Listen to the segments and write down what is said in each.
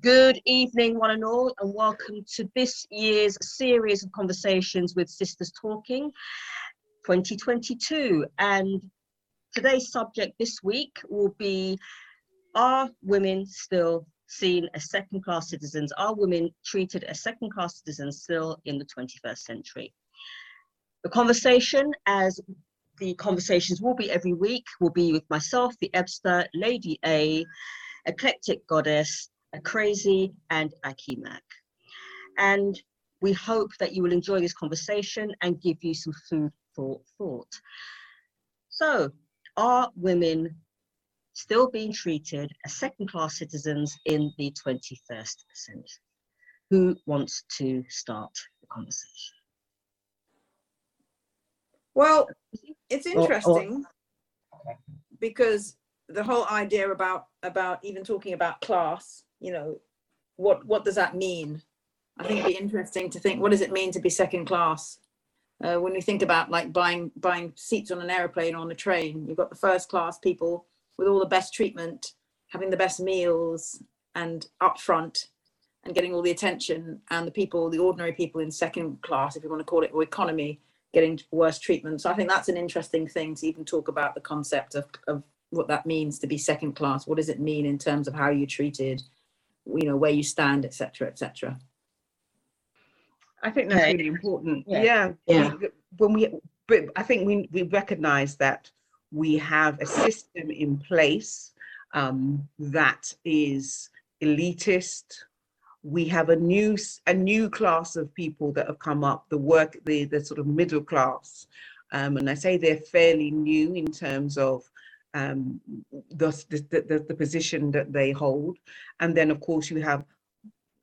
Good evening, one and all, and welcome to this year's series of conversations with Sisters Talking 2022. And today's subject this week will be Are women still seen as second class citizens? Are women treated as second class citizens still in the 21st century? The conversation, as the conversations will be every week, will be with myself, the Ebster, Lady A, Eclectic Goddess, a Crazy, and Akimak. And we hope that you will enjoy this conversation and give you some food for thought. So, are women still being treated as second class citizens in the 21st century? Who wants to start the conversation? Well, it's interesting oh, oh. because the whole idea about about even talking about class you know what what does that mean? I think it'd be interesting to think what does it mean to be second class? Uh, when we think about like buying buying seats on an aeroplane or on a train you've got the first class people with all the best treatment having the best meals and up front and getting all the attention and the people the ordinary people in second class if you want to call it or economy getting worse treatment. So i think that's an interesting thing to even talk about the concept of, of what that means to be second class what does it mean in terms of how you're treated you know where you stand etc etc I think that's Okay. really important. Yeah. Yeah. Yeah. we- When we, but I think we, we recognize that we have a system in place um, that is elitist. We have a new, a new class of people that have come up, the work, the, the sort of middle class. Um, and I say they're fairly new in terms of um, the, the, the, position that they hold. And then, of course, you have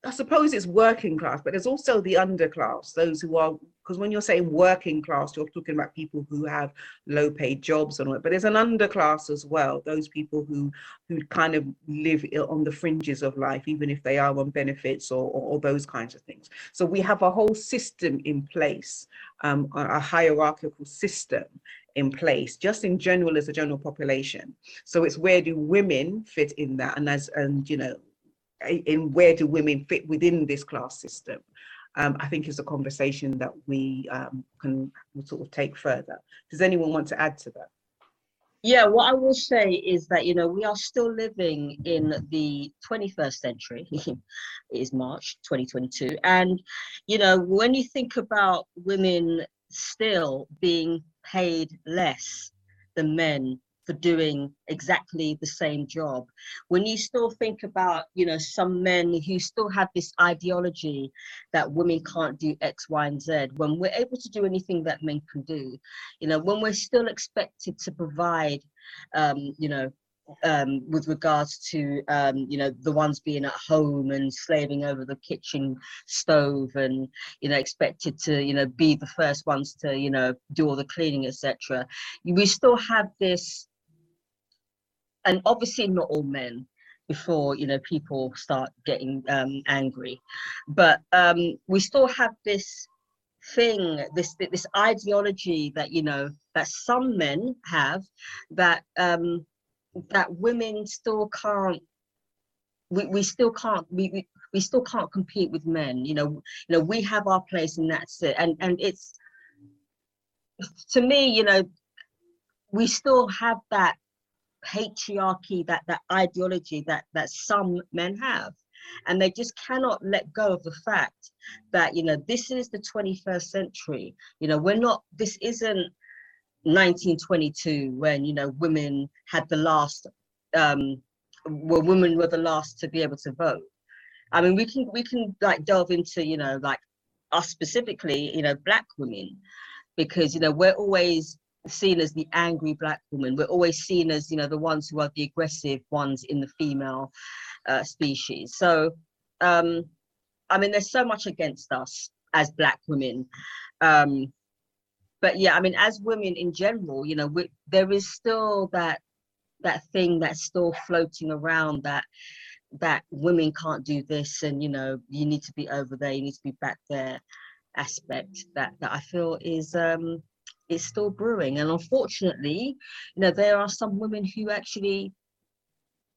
I suppose it's working class, but there's also the underclass, those who are, because when you're saying working class, you're talking about people who have low paid jobs and all that, but there's an underclass as well, those people who who kind of live on the fringes of life, even if they are on benefits or, or, or those kinds of things. So we have a whole system in place, um, a hierarchical system in place, just in general as a general population. So it's where do women fit in that? And as, and you know, in where do women fit within this class system um, i think is a conversation that we um, can sort of take further does anyone want to add to that Yeah, what I will say is that, you know, we are still living in the 21st century. it is March 2022. And, you know, when you think about women still being paid less than men for doing exactly the same job, when you still think about, you know, some men who still have this ideology that women can't do X, Y, and Z, when we're able to do anything that men can do, you know, when we're still expected to provide, um, you know, um, with regards to, um, you know, the ones being at home and slaving over the kitchen stove and, you know, expected to, you know, be the first ones to, you know, do all the cleaning, etc. We still have this, and obviously not all men before you know people start getting um angry but um we still have this thing this this ideology that you know that some men have that um that women still can't we, we still can't we, we we still can't compete with men you know you know we have our place and that's it. And and it's to me you know we still have that patriarchy that that ideology that that some men have. And they just cannot let go of the fact that you know this is the 21st century. You know we're not this isn't 1922 when you know women had the last um well women were the last to be able to vote. I mean we can we can like delve into you know like us specifically you know black women because you know we're always seen as the angry black woman. We're always seen as you know the ones who are the aggressive ones in the female uh, species. So um i mean there's so much against us as black women. Um but yeah i mean as women in general you know we, there is still that that thing that's still floating around that that women can't do this and you know you need to be over there you need to be back there aspect that that i feel is um is still brewing and unfortunately you know there are some women who actually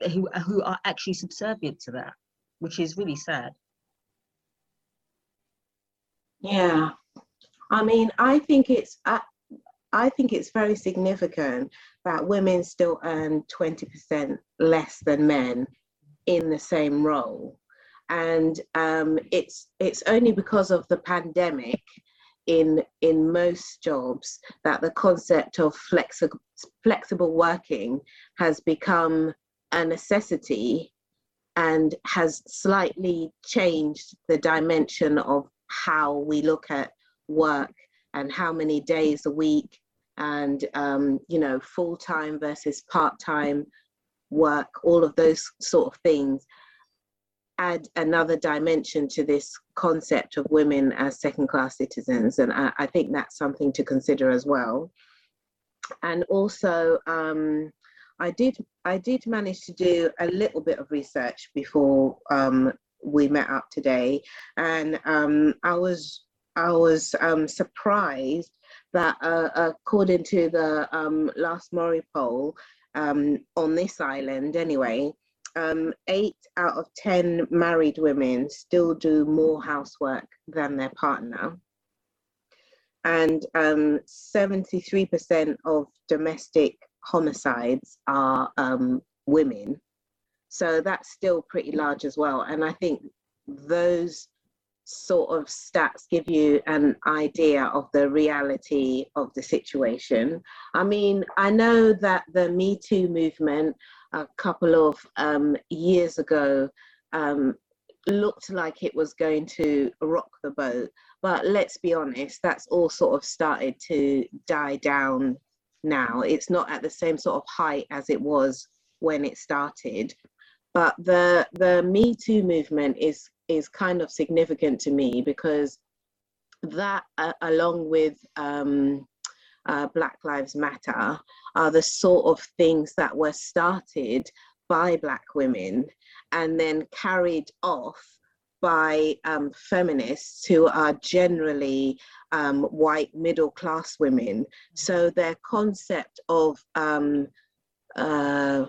who who are actually subservient to that, which is really sad. Yeah, I mean, I think it's I, I think it's very significant that women still earn twenty percent less than men in the same role, and um, it's it's only because of the pandemic in in most jobs that the concept of flexible flexible working has become a necessity and has slightly changed the dimension of how we look at work and how many days a week and um, you know full-time versus part-time work all of those sort of things. Add another dimension to this concept of women as second class citizens and I, I think that's something to consider as well. And also um, I did I did manage to do a little bit of research before um, we met up today, and um, I was I was um, surprised that uh, according to the um, last Mori poll um, on this island, anyway, um, eight out of ten married women still do more housework than their partner and um, 73% of domestic homicides are um, women. So that's still pretty large as well. And I think those sort of stats give you an idea of the reality of the situation. I mean, I know that the Me Too movement a couple of um, years ago um, looked like it was going to rock the boat. But let's be honest, that's all sort of started to die down now. It's not at the same sort of height as it was when it started. But the the Me Too movement is is kind of significant to me because that, uh, along with um, uh, Black Lives Matter, are the sort of things that were started by Black women and then carried off by um, feminists who are generally um, white middle class women. So their concept of, um, uh,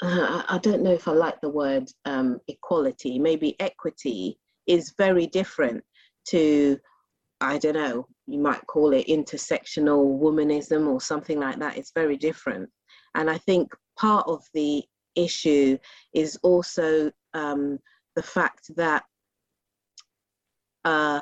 I don't know if I like the word um, equality, maybe equity is very different to, I don't know, you might call it intersectional womanism or something like that. It's very different. And I think part of the issue is also um, the fact that uh,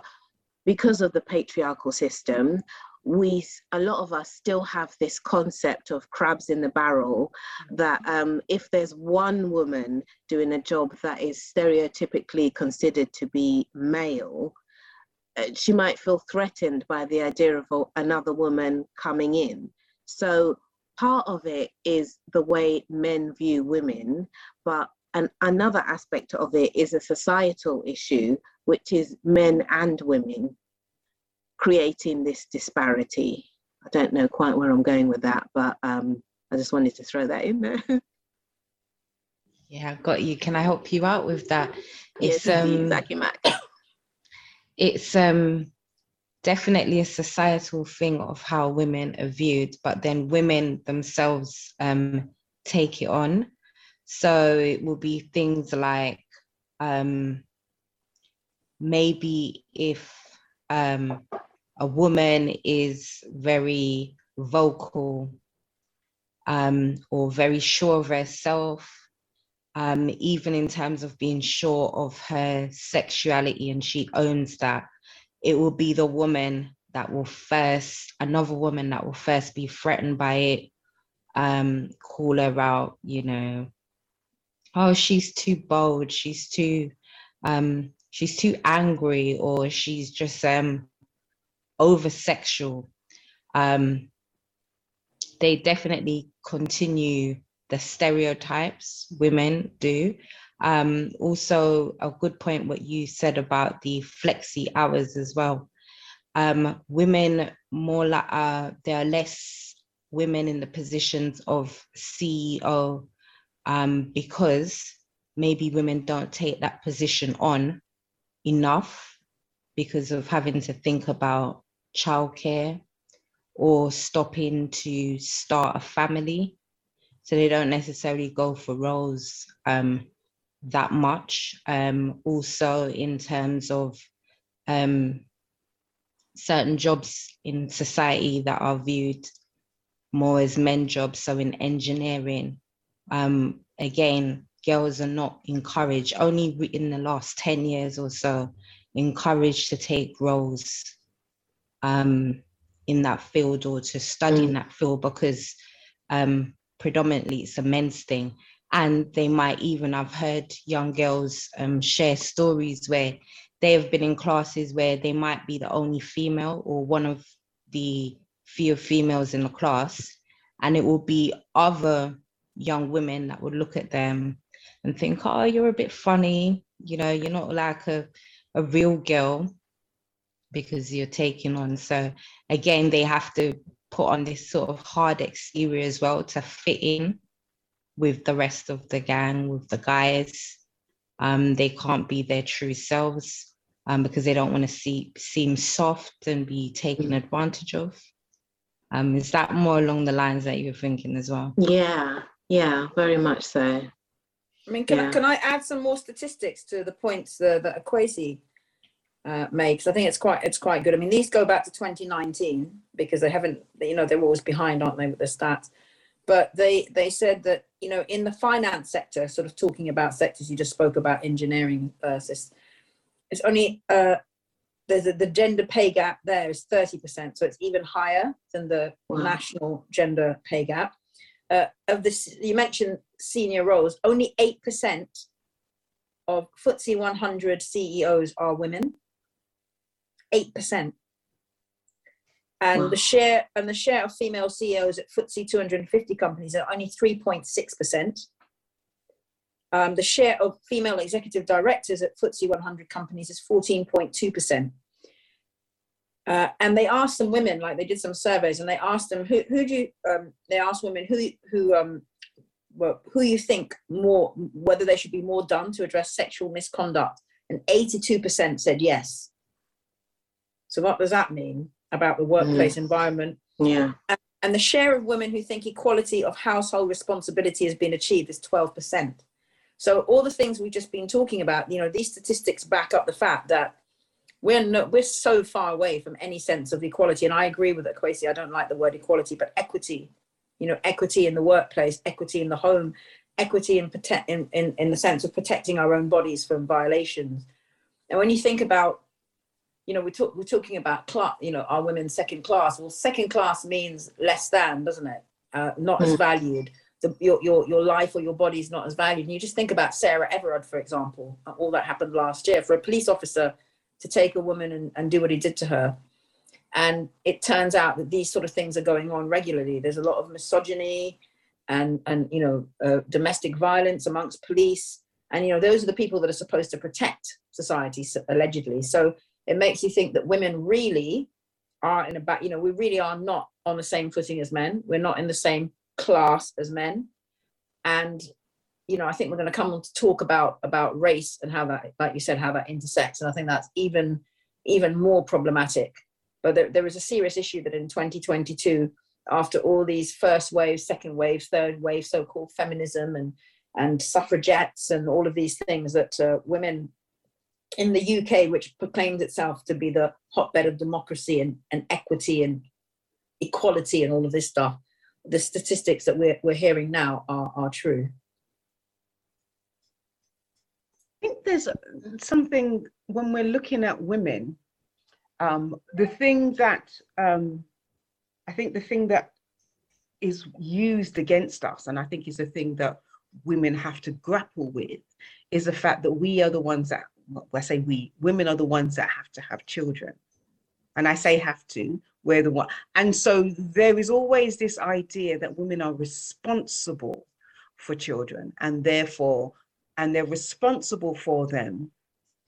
because of the patriarchal system, we a lot of us still have this concept of crabs in the barrel that um, if there's one woman doing a job that is stereotypically considered to be male uh, she might feel threatened by the idea of another woman coming in. So part of it is the way men view women but and another aspect of it is a societal issue which is men and women creating this disparity. I don't know quite where I'm going with that, but um, I just wanted to throw that in there. yeah, I've got you. Can I help you out with that? It's yes, um, thank you, Mac. It's um definitely a societal thing of how women are viewed, but then women themselves um take it on. So it will be things like um maybe if um, a woman is very vocal um, or very sure of herself, um, even in terms of being sure of her sexuality, and she owns that, it will be the woman that will first, another woman that will first be threatened by it, um, call her out, you know, oh, she's too bold, she's too um, she's too angry or she's just um over sexual um they definitely continue the stereotypes women do. Um also a good point what you said about the flexi hours as well. Um women more like uh there are less women in the positions of ceo um because maybe women don't take that position on enough because of having to think about childcare or stopping to start a family. so they don't necessarily go for roles um, that much. Um, also, in terms of um, certain jobs in society that are viewed more as men jobs, so in engineering, um, again, girls are not encouraged, only in the last 10 years or so, encouraged to take roles um, in that field or to study mm. in that field because um, predominantly it's a men's thing. And they might even, I've heard young girls um, share stories where they have been in classes where they might be the only female or one of the few females in the class. And it will be other young women that would look at them and think, oh, you're a bit funny. You know, you're not like a, a real girl because you're taking on. So again, they have to put on this sort of hard exterior as well to fit in with the rest of the gang, with the guys. Um, they can't be their true selves um, because they don't want to see seem soft and be taken advantage of. Um, is that more along the lines that you're thinking as well? Yeah, yeah, very much so. I mean, can, yeah. I, can I add some more statistics to the points uh, that Akwesi uh, made? Because I think it's quite it's quite good. I mean, these go back to 2019 because they haven't, you know, they're always behind, aren't they, with the stats? But they they said that you know in the finance sector, sort of talking about sectors you just spoke about, engineering versus, it's only uh, there's a, the gender pay gap there is 30%, so it's even higher than the wow. national gender pay gap uh, of this, you mentioned senior roles, only 8% of FTSE 100 CEOs are women. 8%. And wow. the share and the share of female CEOs at FTSE 250 companies are only 3.6%. Um, the share of female executive directors at FTSE 100 companies is 14.2%. Uh, and they asked some women, like they did some surveys, and they asked them who who do you um, they asked women who who um well, who you think more whether they should be more done to address sexual misconduct, and eighty two percent said yes. So what does that mean about the workplace mm. environment? Yeah. And, and the share of women who think equality of household responsibility has been achieved is twelve percent. So all the things we've just been talking about, you know, these statistics back up the fact that we're we're so far away from any sense of equality. And I agree with it, Kwesi. I don't like the word equality, but equity. You know, equity in the workplace, equity in the home, equity in, protect, in, in, in the sense of protecting our own bodies from violations. And when you think about, you know, we talk, we're talking about class, you know, our women second class? Well, second class means less than, doesn't it? Uh, not mm. as valued. The, your, your, your life or your body is not as valued. And you just think about Sarah Everard, for example, all that happened last year. For a police officer to take a woman and, and do what he did to her. And it turns out that these sort of things are going on regularly. There's a lot of misogyny and, and you know, uh, domestic violence amongst police. And, you know, those are the people that are supposed to protect society, allegedly. So it makes you think that women really are in a back, you know, we really are not on the same footing as men. We're not in the same class as men. And you know, I think we're going to come on to talk about about race and how that, like you said, how that intersects. And I think that's even even more problematic. But there, there is a serious issue that in 2022, after all these first waves, second waves, third wave, so-called feminism and and suffragettes and all of these things that uh, women in the UK, which proclaims itself to be the hotbed of democracy and, and equity and equality and all of this stuff, the statistics that we're, we're hearing now are, are true. I think there's something when we're looking at women, um, the thing that um, I think the thing that is used against us, and I think is the thing that women have to grapple with, is the fact that we are the ones that, I say we, women are the ones that have to have children. And I say have to, we're the one. And so there is always this idea that women are responsible for children and therefore and they're responsible for them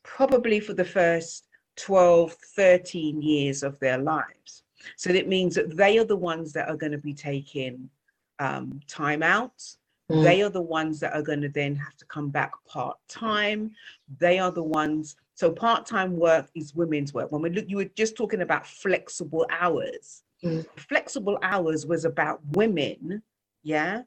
probably for the first 12, 13 years of their lives. So that means that they are the ones that are going to be taking um, time out. Mm. They are the ones that are going to then have to come back part time. They are the ones. So part time work is women's work. When we look, you were just talking about flexible hours. Mm. Flexible hours was about women, yeah,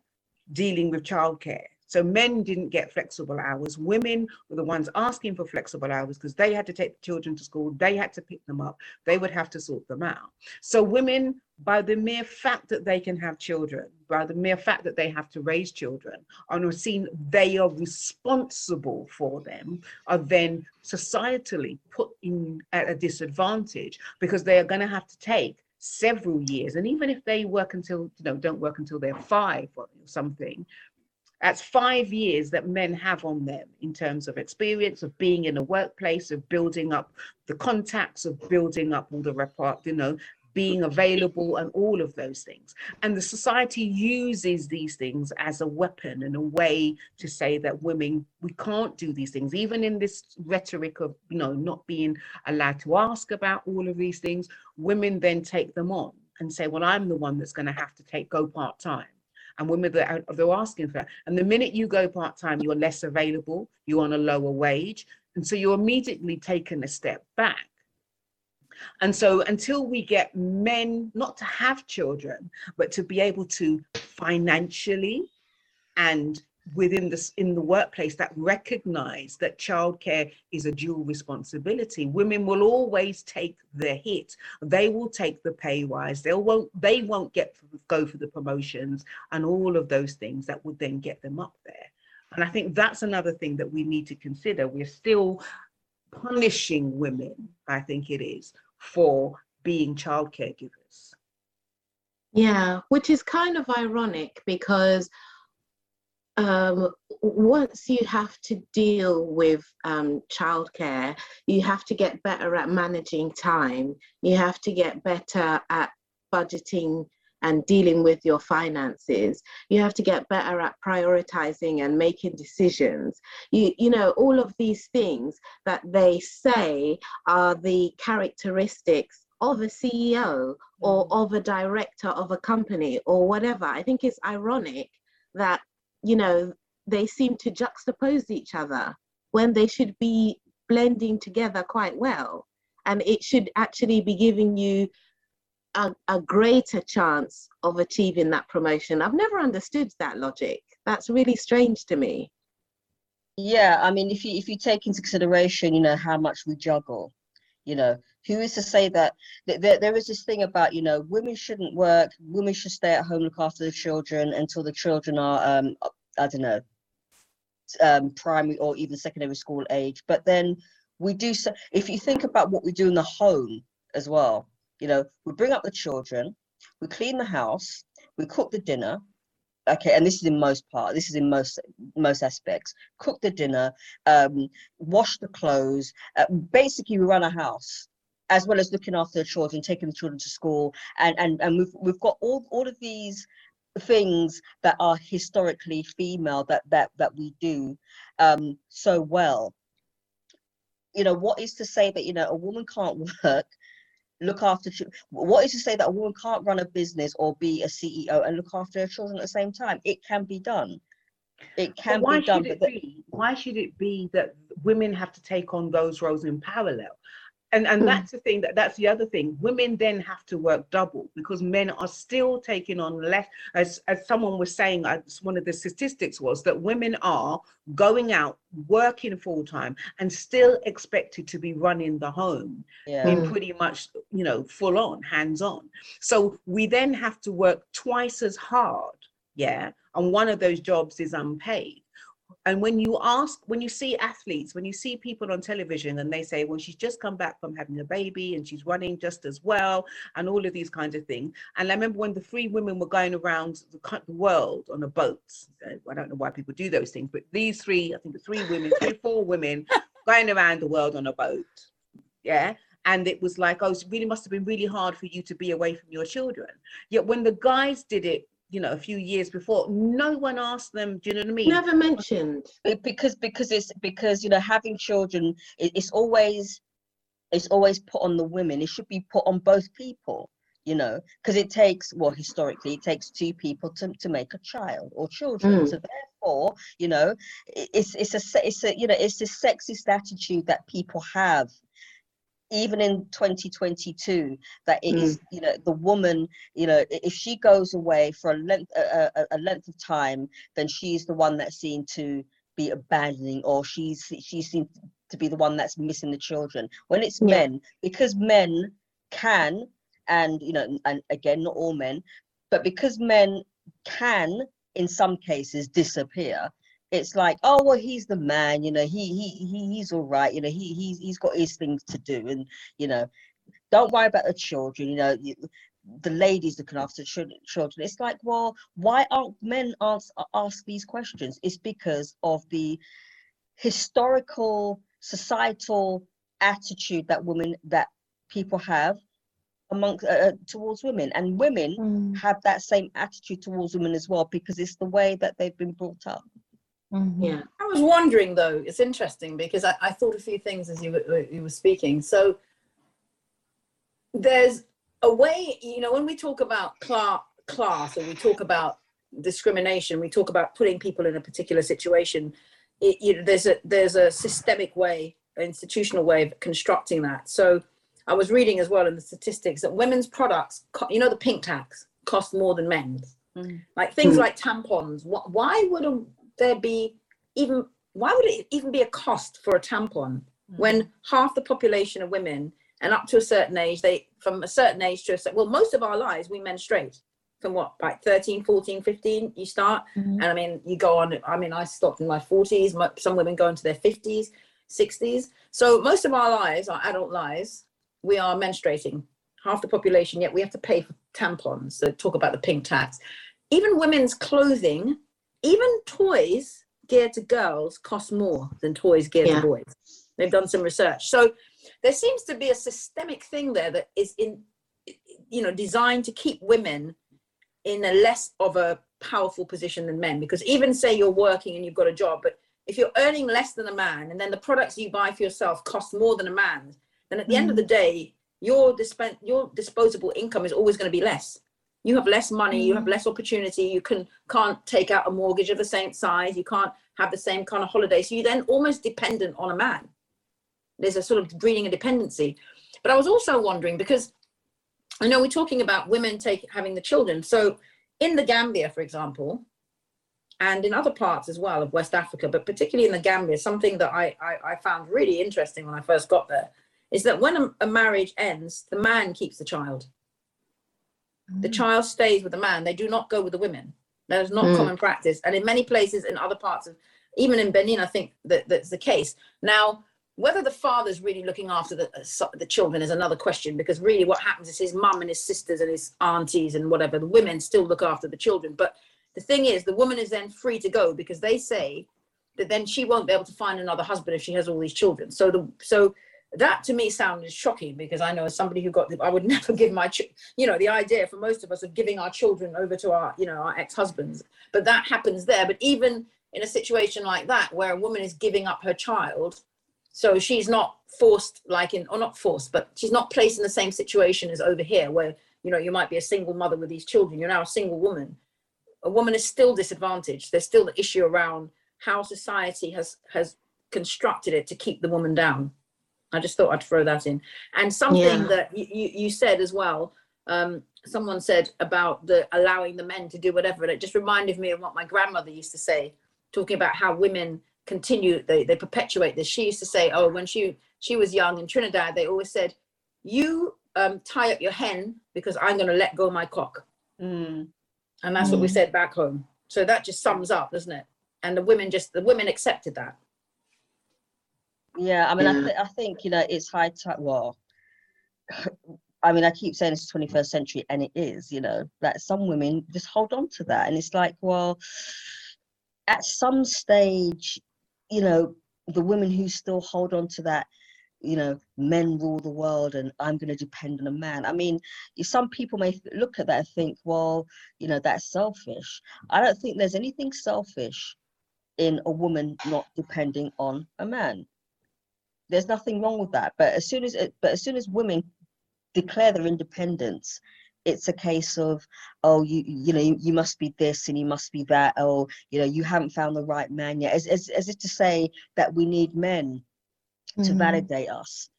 dealing with childcare. So men didn't get flexible hours. Women were the ones asking for flexible hours because they had to take the children to school, they had to pick them up, they would have to sort them out. So women, by the mere fact that they can have children, by the mere fact that they have to raise children, and are seen they are responsible for them, are then societally put in at a disadvantage because they are going to have to take several years. And even if they work until you know don't work until they're five or something that's five years that men have on them in terms of experience of being in a workplace, of building up the contacts, of building up all the report, you know, being available and all of those things. And the society uses these things as a weapon and a way to say that women, we can't do these things. Even in this rhetoric of, you know, not being allowed to ask about all of these things, women then take them on and say, well, I'm the one that's going to have to take go part-time and women that are, they're asking for that. And the minute you go part-time, you're less available, you're on a lower wage. And so you're immediately taken a step back. And so until we get men not to have children, but to be able to financially and within this in the workplace that recognize that childcare is a dual responsibility. Women will always take the hit. They will take the pay rise. They won't they won't get go for the promotions and all of those things that would then get them up there. And i think that's another thing that we need to consider. We're still punishing women i think it is for being child caregivers. yeah which is kind of ironic because um, once you have to deal with um, childcare, you have to get better at managing time. You have to get better at budgeting and dealing with your finances. You have to get better at prioritizing and making decisions. You, you know, all of these things that they say are the characteristics of a CEO or mm. of a director of a company or whatever. I think it's ironic that you know, they seem to juxtapose each other when they should be blending together quite well. And it should actually be giving you a, a greater chance of achieving that promotion. I've never understood that logic. That's really strange to me. Yeah, I mean, if you if you take into consideration, you know, how much we juggle, you know, who is to say that th- there, there is this thing about, you know, women shouldn't work, women should stay at home, look after the children until the children are, um, I don't know, um, primary or even secondary school age. But then we do, so, if you think about what we do in the home as well, you know, we bring up the children, we clean the house, we cook the dinner, okay and this is in most part this is in most most aspects. Cook the dinner um wash the clothes uh, basically we run a house as well as looking after the children, taking the children to school, and and and we've we've got all all of these things that are historically female that that that we do um so well. You know what is to say that you know a woman can't work look after what is to say that a woman can't run a business or be a ceo and look after her children at the same time? It can be done. It can be done should it be, why should it be that women have to take on those roles in parallel and and mm. that's the thing that that's the other thing. Women then have to work double because men are still taking on less. As as someone was saying one of the statistics was that women are going out working full time and still expected to be running the home yeah. in pretty much you know full on hands on so we then have to work twice as hard yeah and one of those jobs is unpaid and when you ask when you see athletes when you see people on television and they say well she's just come back from having a baby and she's running just as well and all of these kinds of things. And i remember when the three women were going around the world on a boat. I don't know why people do those things but these three i think the three women three four women going around the world on a boat. Yeah? And it was like oh it really must have been really hard for you to be away from your children. Yet when the guys did it you know a few years before no one asked them do you know what i mean? Never mentioned. Because because it's because you know having children it's always it's always put on the women. It should be put on both people you know because it takes well historically it takes two people to, to make a child or children. Mm. so therefore you know it's it's a it's a you know it's a sexist attitude that people have even in 2022 that it mm. is you know the woman you know if she goes away for a length a, a, a, length of time then she's the one that's seen to be abandoning or she's she's seen to be the one that's missing the children when it's yeah. men because men can and you know and again not all men but because men can in some cases disappear it's like oh well he's the man you know he he, he he's all right you know he he's, he's got his things to do and you know don't worry about the children you know the ladies looking after children. It's like well why aren't men ask ask these questions? It's because of the historical societal attitude that women that people have amongst uh, uh, towards women. And women mm. have that same attitude towards women as well because it's the way that they've been brought up mm-hmm. yeah i was wondering though it's interesting because I, I thought a few things as you were, you were speaking so there's a way you know when we talk about class class or we talk about discrimination we talk about putting people in a particular situation it, you know there's a there's a systemic way an institutional way of constructing that so I was reading as well in the statistics that women's products, you know, the pink tax cost more than men's. Mm. Like things mm. like tampons. Why would there be even? Why would it even be a cost for a tampon mm. when half the population of women and up to a certain age, they from a certain age to a certain well, most of our lives we menstruate from what like 13 14 15 you start mm-hmm. and i mean you go on i mean i stopped in my 40s some women go into their 50s 60s so most of our lives our adult lives we are menstruating, half the population, yet we have to pay for tampons. So talk about the pink tax. Even women's clothing, even toys geared to girls cost more than toys geared yeah. to boys. They've done some research. So there seems to be a systemic thing there that is in you know designed to keep women in a less of a powerful position than men because even say you're working and you've got a job but if you're earning less than a man and then the products you buy for yourself cost more than a man then at the mm. end of the day, your disp- your disposable income is always going to be less. You have less money, you have mm. less opportunity, you can can't take out a mortgage of the same size, you can't have the same kind of holiday. So you then almost dependent on a man. There's a sort of breeding a dependency. But I was also wondering because I know we're talking about women take having the children. So in the Gambia, for example, and in other parts as well of West Africa, but particularly in the Gambia, something that I, I, I found really interesting when I first got there is that when a, a marriage ends, the man keeps the child. Mm. The child stays with the man. They do not go with the women. That is not mm. common practice. And in many places, in other parts of, even in Benin, I think that that's the case. Now, whether the father's really looking after the, uh, the children is another question because really what happens is his mum and his sisters and his aunties and whatever the women still look after the children but the thing is the woman is then free to go because they say that then she won't be able to find another husband if she has all these children so the so that to me sounded shocking because I know as somebody who got the, I would never give my ch- you know the idea for most of us of giving our children over to our you know our ex-husbands. But that happens there. But even in a situation like that where a woman is giving up her child so she's not forced like in or not forced but she's not placed in the same situation as over here where you know you might be a single mother with these children. You're now a single woman. A woman is still disadvantaged. There's still the issue around how society has has constructed it to keep the woman down I just thought I'd throw that in. And something yeah. that you, you said as well, um, someone said about the allowing the men to do whatever. And it just reminded me of what my grandmother used to say, talking about how women continue, they, they perpetuate this. She used to say, oh, when she, she was young in Trinidad, they always said, you um, tie up your hen because I'm going to let go my cock. Mm. And that's mm. what we mm. said back home. So that just sums up, doesn't it? And the women just, the women accepted that. Yeah, I mean, yeah. I, th- I think you know it's high time. Well, I mean, I keep saying it's 21st century, and it is. You know, that some women just hold on to that, and it's like, well, at some stage, you know, the women who still hold on to that, you know, men rule the world, and I'm going to depend on a man. I mean, some people may look at that and think, well, you know, that's selfish. I don't think there's anything selfish in a woman not depending on a man there's nothing wrong with that but as soon as it, but as soon as women declare their independence it's a case of oh you you know you, you, must be this and you must be that oh you know you haven't found the right man yet as, as, as if to say that we need men mm-hmm. to validate us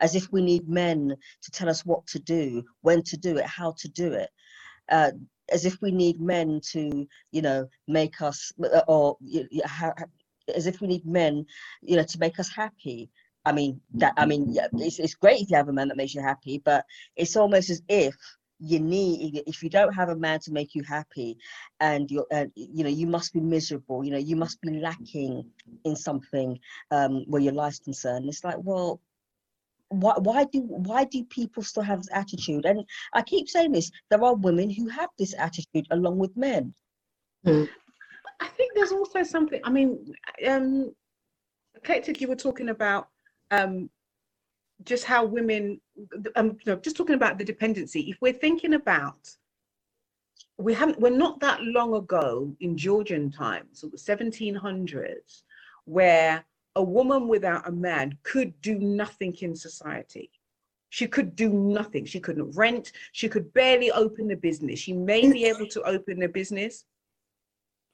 as if we need men to tell us what to do, when to do it, how to do it. Uh, as if we need men to, you know, make us, uh, or as if we need men, you know, to make us happy. I mean, that I mean, yeah, it's, it's great if you have a man that makes you happy, but it's almost as if you need if you don't have a man to make you happy and you're uh, you know you must be miserable you know you must be lacking in something um where your life's concerned. It's like well why, why do why do people still have this attitude? And i keep saying this there are women who have this attitude along with men. Mm. i think there's also something i mean um collective you were talking about um just how women, um, just talking about the dependency, if we're thinking about, we haven't, we're not that long ago in Georgian times, the 1700s, where a woman without a man could do nothing in society. She could do nothing. She couldn't rent. She could barely open a business. She may be able to open a business,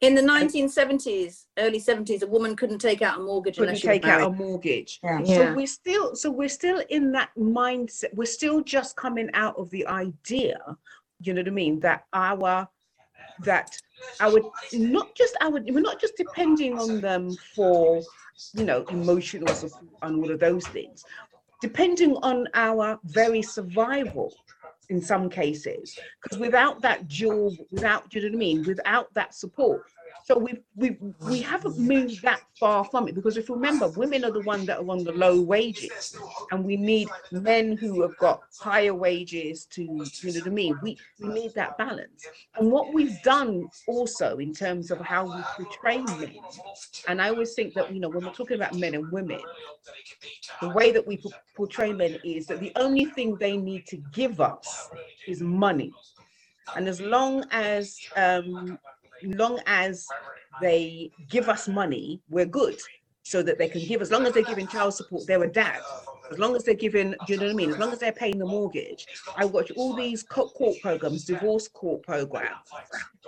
in the 1970s, early 70s, a woman couldn't take out a mortgage couldn't unless she take out a mortgage. Yeah. So Yeah. we're still, so we're still in that mindset. We're still just coming out of the idea, you know what I mean, that our, that our, not just our, we're not just depending on them for, you know, emotional support and all of those things, depending on our very survival in some cases. Because without that dual without do you know what i mean? Without that support so we we we haven't moved that far from it because if you remember women are the ones that are on the low wages and we need men who have got higher wages to you know i mean? We we need that balance. And what we've done also in terms of how we portray men and i always think that you know when we're talking about men and women the way that we portray men is that the only thing they need to give us is money. And as long as um long as they give us money, we're good. So that they can give, as long as they're giving child support, they're a dad. As long as they're giving, do you know what I mean? As long as they're paying the mortgage. I watch all these court programs, divorce court programs,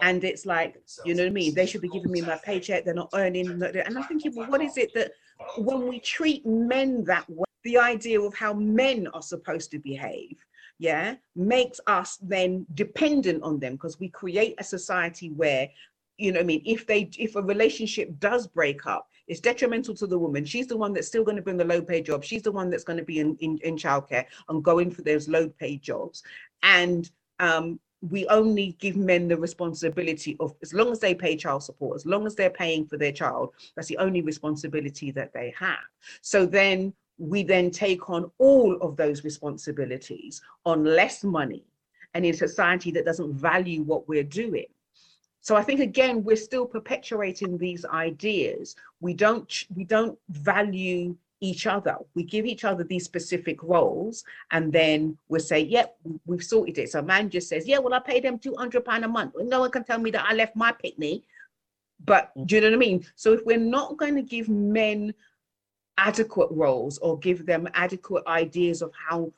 and it's like, you know what I mean? They should be giving me my paycheck. They're not earning, and I'm thinking, well, what is it that when we treat men that way, the idea of how men are supposed to behave, yeah, makes us then dependent on them because we create a society where, you know, I mean, if they, if a relationship does break up, it's detrimental to the woman. She's the one that's still going to bring the low paid job. She's the one that's going to be in, in, in childcare and going for those low paid jobs. And um, we only give men the responsibility of, as long as they pay child support, as long as they're paying for their child, that's the only responsibility that they have. So then we then take on all of those responsibilities on less money and in a society that doesn't value what we're doing. So I think again, we're still perpetuating these ideas. We don't we don't value each other. We give each other these specific roles and then we'll say, yep, we've sorted it. So man just says, yeah, well, I pay them 200 pound a month. No one can tell me that I left my picnic. But do you know what I mean? So if we're not going to give men adequate roles or give them adequate ideas of how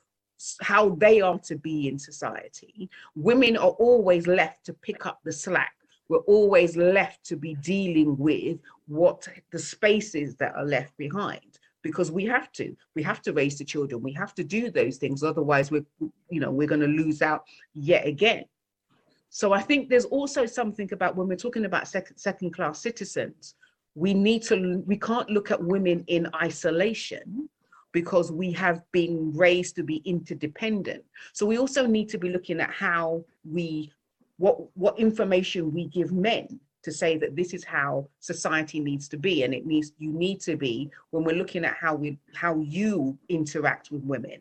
how they are to be in society. Women are always left to pick up the slack. We're always left to be dealing with what the spaces that are left behind because we have to. We have to raise the children. We have to do those things. Otherwise we're you know we're going to lose out yet again. So i think there's also something about when we're talking about second second class citizens we need to we can't look at women in isolation because we have been raised to be interdependent. So we also need to be looking at how we what what information we give men to say that this is how society needs to be. And it needs you need to be when we're looking at how we how you interact with women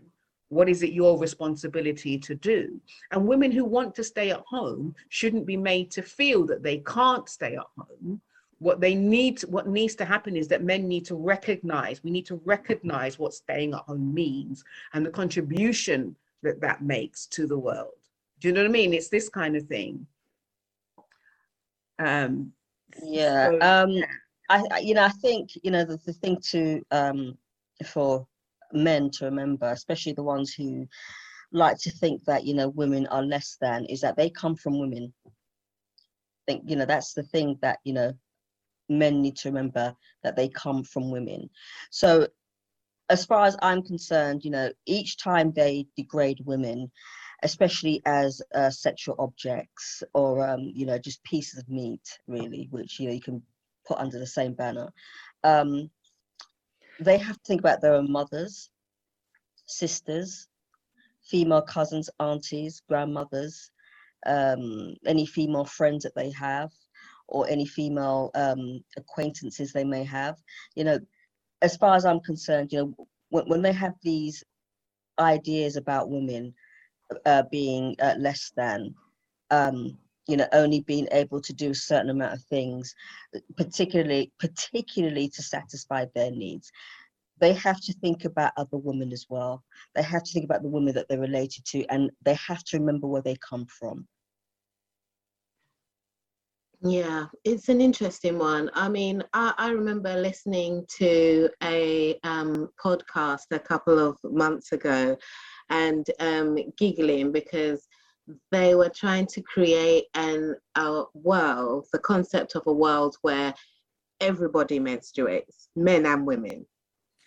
what is it your responsibility to do? And women who want to stay at home shouldn't be made to feel that they can't stay at home what they need what needs to happen is that men need to recognize we need to recognize what staying at home means and the contribution that that makes to the world. Do you know what i mean? It's this kind of thing. Um yeah so, um I, I you know i think you know the, the thing to um for men to remember especially the ones who like to think that you know women are less than is that they come from women. I think you know that's the thing that you know men need to remember that they come from women. So as far as I'm concerned, you know, each time they degrade women, especially as uh, sexual objects or, um, you know, just pieces of meat, really, which, you know, you can put under the same banner, um, they have to think about their own mothers, sisters, female cousins, aunties, grandmothers, um, any female friends that they have, or any female um, acquaintances they may have. You know, as far as I'm concerned, you know, when, when they have these ideas about women uh, being uh, less than, um, you know, only being able to do a certain amount of things, particularly particularly to satisfy their needs, they have to think about other women as well. They have to think about the women that they're related to, and they have to remember where they come from. Yeah, it's an interesting one. I mean, I, I remember listening to a um, podcast a couple of months ago and um, giggling because they were trying to create an a world, the concept of a world where everybody menstruates, men and women.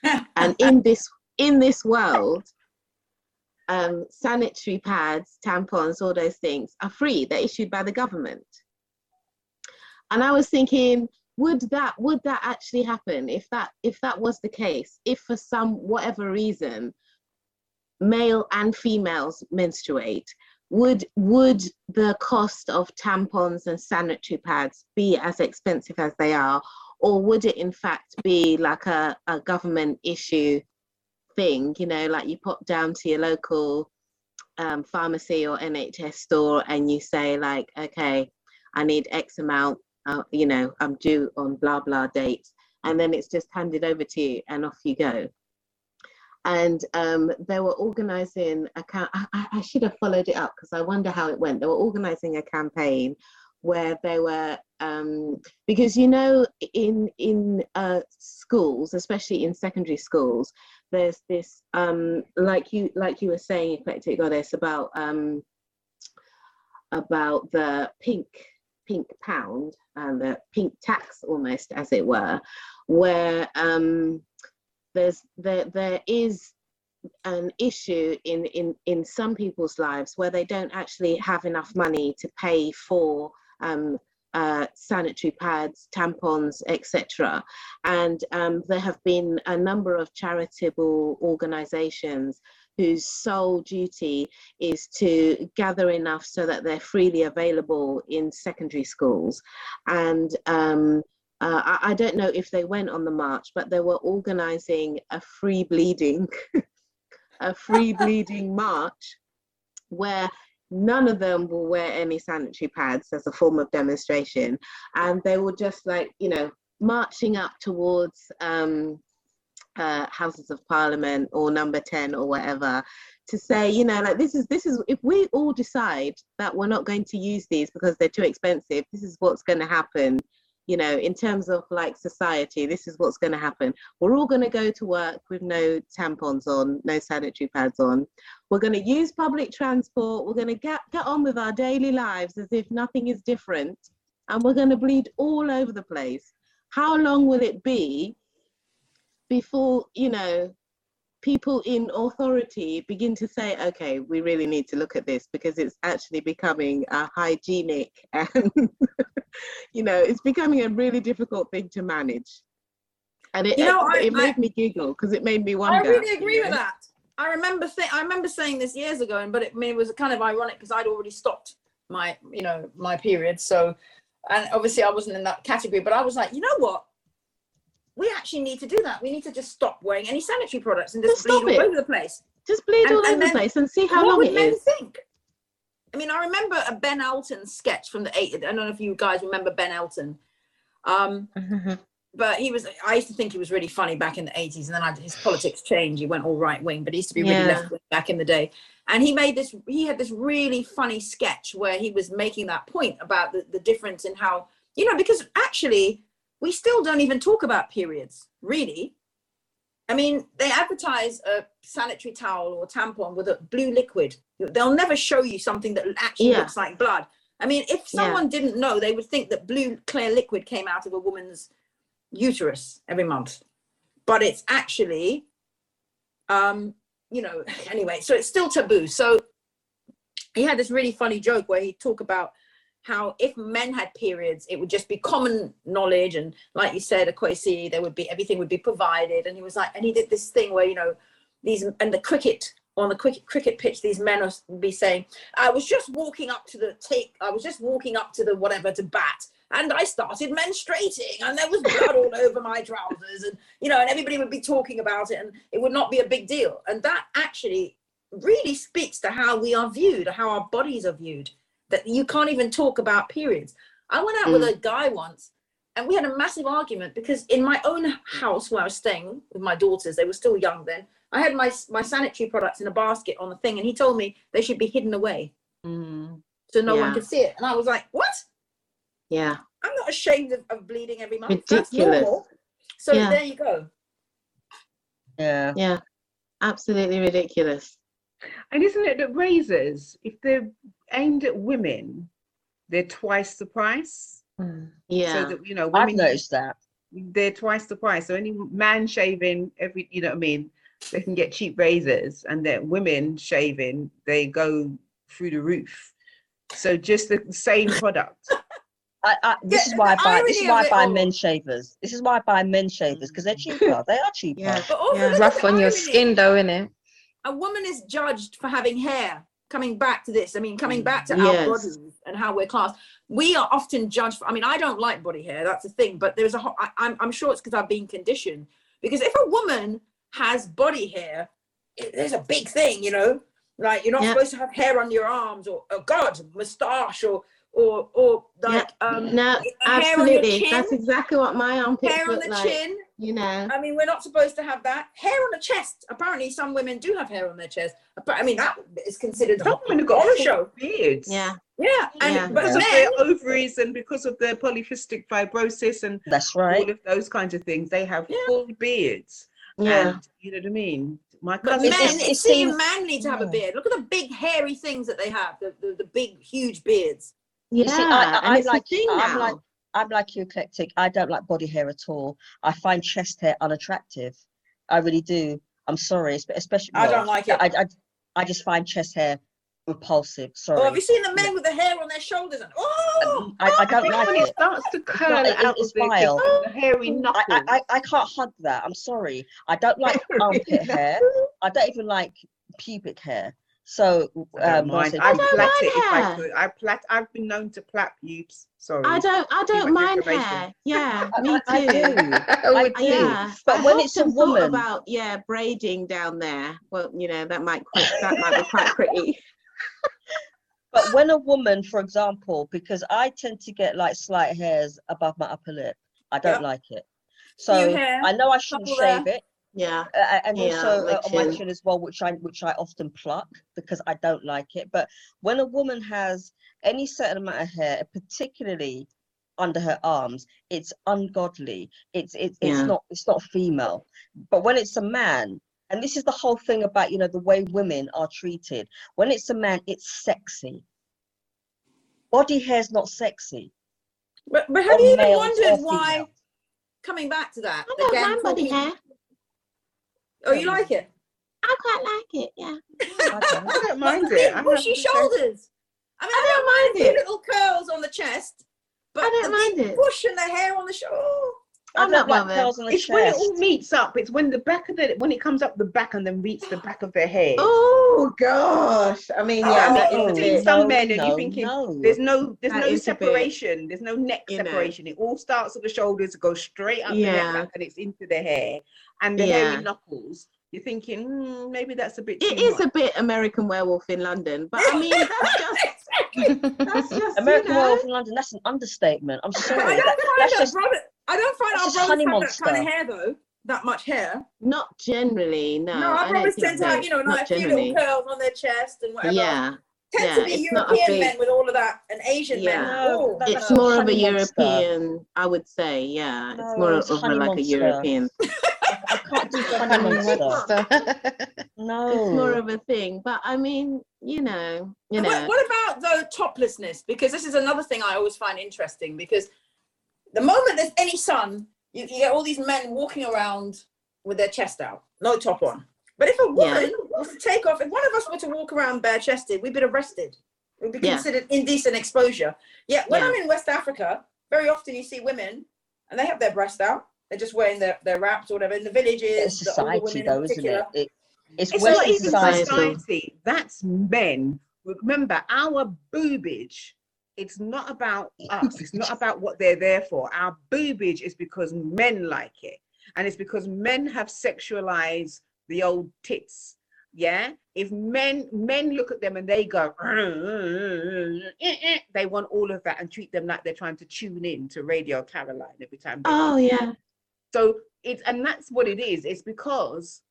and in this in this world, um, sanitary pads, tampons, all those things are free. They're issued by the government and i was thinking would that would that actually happen? If that if that was the case if for some whatever reason male and females menstruate would would the cost of tampons and sanitary pads be as expensive as they are? Or would it in fact be like a, a government issue thing you know like you pop down to your local um, pharmacy or nhs store and you say like okay i need x amount uh, you know, I'm due on blah, blah dates. And then it's just handed over to you and off you go. And um, they were organizing a, cam- I, I should have followed it up because I wonder how it went. They were organizing a campaign where they were um, because you know in in uh, schools especially in secondary schools there's this um, like you like you were saying eclectic goddess about um, about the pink pink pound and the pink tax almost as it were where um, there's there there is an issue in in in some people's lives where they don't actually have enough money to pay for um, uh, sanitary pads, tampons, etc. And um, there have been a number of charitable organizations whose sole duty is to gather enough so that they're freely available in secondary schools. And um, uh, I, I, don't know if they went on the march, but they were organizing a free bleeding, a free bleeding march where none of them will wear any sanitary pads as a form of demonstration. And they were just like, you know, marching up towards um, uh, houses of parliament or number 10 or whatever to say you know like this is this is if we all decide that we're not going to use these because they're too expensive this is what's going to happen you know in terms of like society this is what's going to happen. We're all going to go to work with no tampons on no sanitary pads on. We're going to use public transport. We're going to get get on with our daily lives as if nothing is different and we're going to bleed all over the place. How long will it be before you know people in authority begin to say okay we really need to look at this because it's actually becoming a hygienic and you know it's becoming a really difficult thing to manage. And it, you know, it, I, it made I, me giggle because it made me wonder i really agree with know? that. I remember th- i remember saying this years ago and but it, I mean, it was kind of ironic because i'd already stopped my you know my period so and obviously i wasn't in that category but i was like you know what we actually need to do that. We need to just stop wearing any sanitary products and just, just bleed all over the place. Just bleed and, all over the place and see how long it men is. Think? I mean, I remember a Ben Elton sketch from the 80s. I don't know if you guys remember Ben Elton. Um. But he was, I used to think he was really funny back in the 80s. And then I, his politics changed. He went all right wing, but he used to be really yeah. left wing back in the day. And he made this, he had this really funny sketch where he was making that point about the, the difference in how, you know, because actually we still don't even talk about periods, really. I mean, they advertise a sanitary towel or tampon with a blue liquid. They'll never show you something that actually yeah. looks like blood. I mean, if someone yeah. didn't know, they would think that blue clear liquid came out of a woman's uterus every month. But it's actually Um, you know, anyway, so it's still taboo. So he had this really funny joke where he talk about how if men had periods, it would just be common knowledge, and like you said, a Akwesi, there would be everything would be provided. And he was like, and he did this thing where you know these and the cricket on the cricket cricket pitch, these men would be saying, "I was just walking up to the take, I was just walking up to the whatever to bat, and I started menstruating, and there was blood all over my trousers, and you know, and everybody would be talking about it, and it would not be a big deal. And that actually really speaks to how we are viewed, how our bodies are viewed. That you can't even talk about periods. I went out with a guy once, and we had a massive argument because in my own house where I was staying with my daughters, they were still young then. I had my my sanitary products in a basket on the thing, and he told me they should be hidden away Mm. so no one could see it. And I was like, "What? Yeah. I'm not ashamed of, of bleeding every month. That's normal." So Yeah. there you go. Yeah. Yeah. Absolutely ridiculous. And isn't it that razors, if they're aimed at women, they're twice the price? Hmm. Yeah. So that, you know, I've noticed that. they're twice the price. So any man shaving every, you know what I mean? They can get cheap razors and then women shaving, they go through the roof. So just the same product. I, I, this Yeah, is why I buy. This is why I buy all. men's shavers. This is why I buy men's shavers because they're mm. cheaper. They are cheaper. Yeah. But also Yeah. Rough the on your skin though, isn't it? A woman is judged for having hair. Coming back to this, I mean, coming back to Yes. our bodies and how we're classed, we are often judged. For, I mean, I don't like body hair. That's the thing. But there's a. ho- I, I'm, I'm sure it's because I've been conditioned. Because if a woman has body hair, it, there's a big thing, you know. Like you're not Yeah. supposed to have hair on your arms or, oh God, moustache or or or like um no, hair on your absolutely. chin, That's exactly what my armpits hair on look the like. chin. You know. I mean, we're not supposed to have that. Hair on the chest. Apparently, some women do have hair on their chest. But I mean, that is considered Some women have got horror full show. beards. Yeah. Yeah, and Yeah. but Because of their ovaries and because of their polycystic fibrosis and That's all right. of those kinds of things, they have Yeah. full beards. Yeah. And you know what I mean? My but cousin men, It's- it it seems seems- manly to have a beard. Look at the big hairy things that they have. The the, the big huge beards. Yeah. see, I- I- and I it's like- the thing I'm now. like- I'm like you, eclectic. I don't like body hair at all. I find chest hair unattractive. I really do. I'm sorry, espe- especially. I well, don't like it. I, I, I just find chest hair repulsive. Sorry. Oh, have you seen the men with the hair on their shoulders? And oh, I, I don't think like when it it. starts to curl it- out it's of the, vile. the, the hairy I, knuckles. I, I, I can't hug that. I'm sorry. I don't like armpit hair. I don't even like pubic hair. So I um, don't what's mind. it- I'd don't plait mind it if I hair. could. I plait. I've been known to plait pubes. Sorry. I don't I don't mind hair. Yeah, I- me I- I too. do. I I do. Yeah, But I when it's a woman- about yeah braiding down there. Well, you know that might quite, that might be quite pretty. But when a woman, for example, because I tend to get like slight hairs above my upper lip, I don't Yeah. like it. So I know I shouldn't couple there. shave it, Yeah, uh, and Yeah, also my uh, on my chin. chin as well, which I which I often pluck because I don't like it. But when a woman has any certain amount of hair, particularly under her arms, it's ungodly. It's it's it's Yeah. not it's not female. But when it's a man, and this is the whole thing about you know the way women are treated. When it's a man, it's sexy. Body hair's not sexy. but, but have or you even wondered why? Coming back to that I don't again. mind body talking- hair. Oh, you like it? I quite like it. Yeah, I don't. I don't But mind it. big I have bushy shoulders. I mean, I, I don't mind don't a mind few little curls on the chest, but I don't the mind big it. bush and the hair on the shoulder. I I'm don't not like bothered. curls on the It's when it all meets up. It's when the back of the when it comes up the back and then meets the back of their head. Oh gosh, I mean, Oh, yeah, I mean, is a it's bit. some men and you're thinking, no. There's no there's That no is bit, separation. There's no neck you know. separation. It all starts at the shoulders, goes straight up the neck and it's into the hair and the Yeah. hairy knuckles. You're thinking hmm, maybe that's a bit. It too is much. a bit American Werewolf in London, but I mean, that's just that's just American you know, Werewolf in London, that's an understatement. I'm sorry. I sorry. don't That- find that's our just brother. I don't find our just brothers honey have that kind of hair though. That much hair. not generally. No, No, I our brothers tend to have, you know, Not like a few generally. little curls on their chest and whatever. Yeah, Tend yeah, to be it's not a European big- men with all of that, and Asian men. Yeah. Oh, it's more of a honey monster. European, I would say. Yeah, it's more it's of a, honey like a. European. I can't do honey honey monster. Monster. No. It's more of a thing, but I mean, you know, you know, What, what about though toplessness? Because this is another thing I always find interesting. Because the moment there's any sun, you, you get all these men walking around with their chest out, no top on. But if a woman yeah. was to take off, if one of us were to walk around bare chested, we'd be arrested. We'd be considered yeah. indecent exposure. Yeah, when yeah. I'm in West Africa, very often you see women and they have their breast out. They're just wearing their, their wraps or whatever in the villages. It's society, though, isn't it? it it's, it's not even society. society. That's men. Remember, our boobage it's not about us. It's not about what they're there for. Our boobage is because men like it. And it's because men have sexualized the old tits. Yeah. If men men look at them and they go, they want all of that and treat them like they're trying to tune in to Radio Caroline every time. Oh yeah. So it's and that's what it is. It's because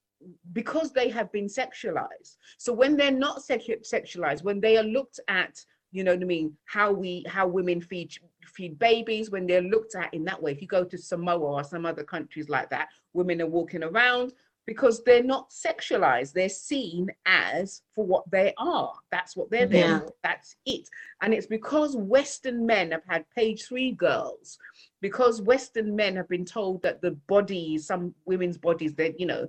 because they have been sexualized. So when they're not sexualized, when they are looked at you know what I mean, how we how women feed feed babies when they're looked at in that way. If you go to Samoa or some other countries like that, women are walking around because they're not sexualized. They're seen as for what they are. That's what they're there yeah. That's it. And it's because Western men have had page three girls, because Western men have been told that the bodies, some women's bodies, that you know,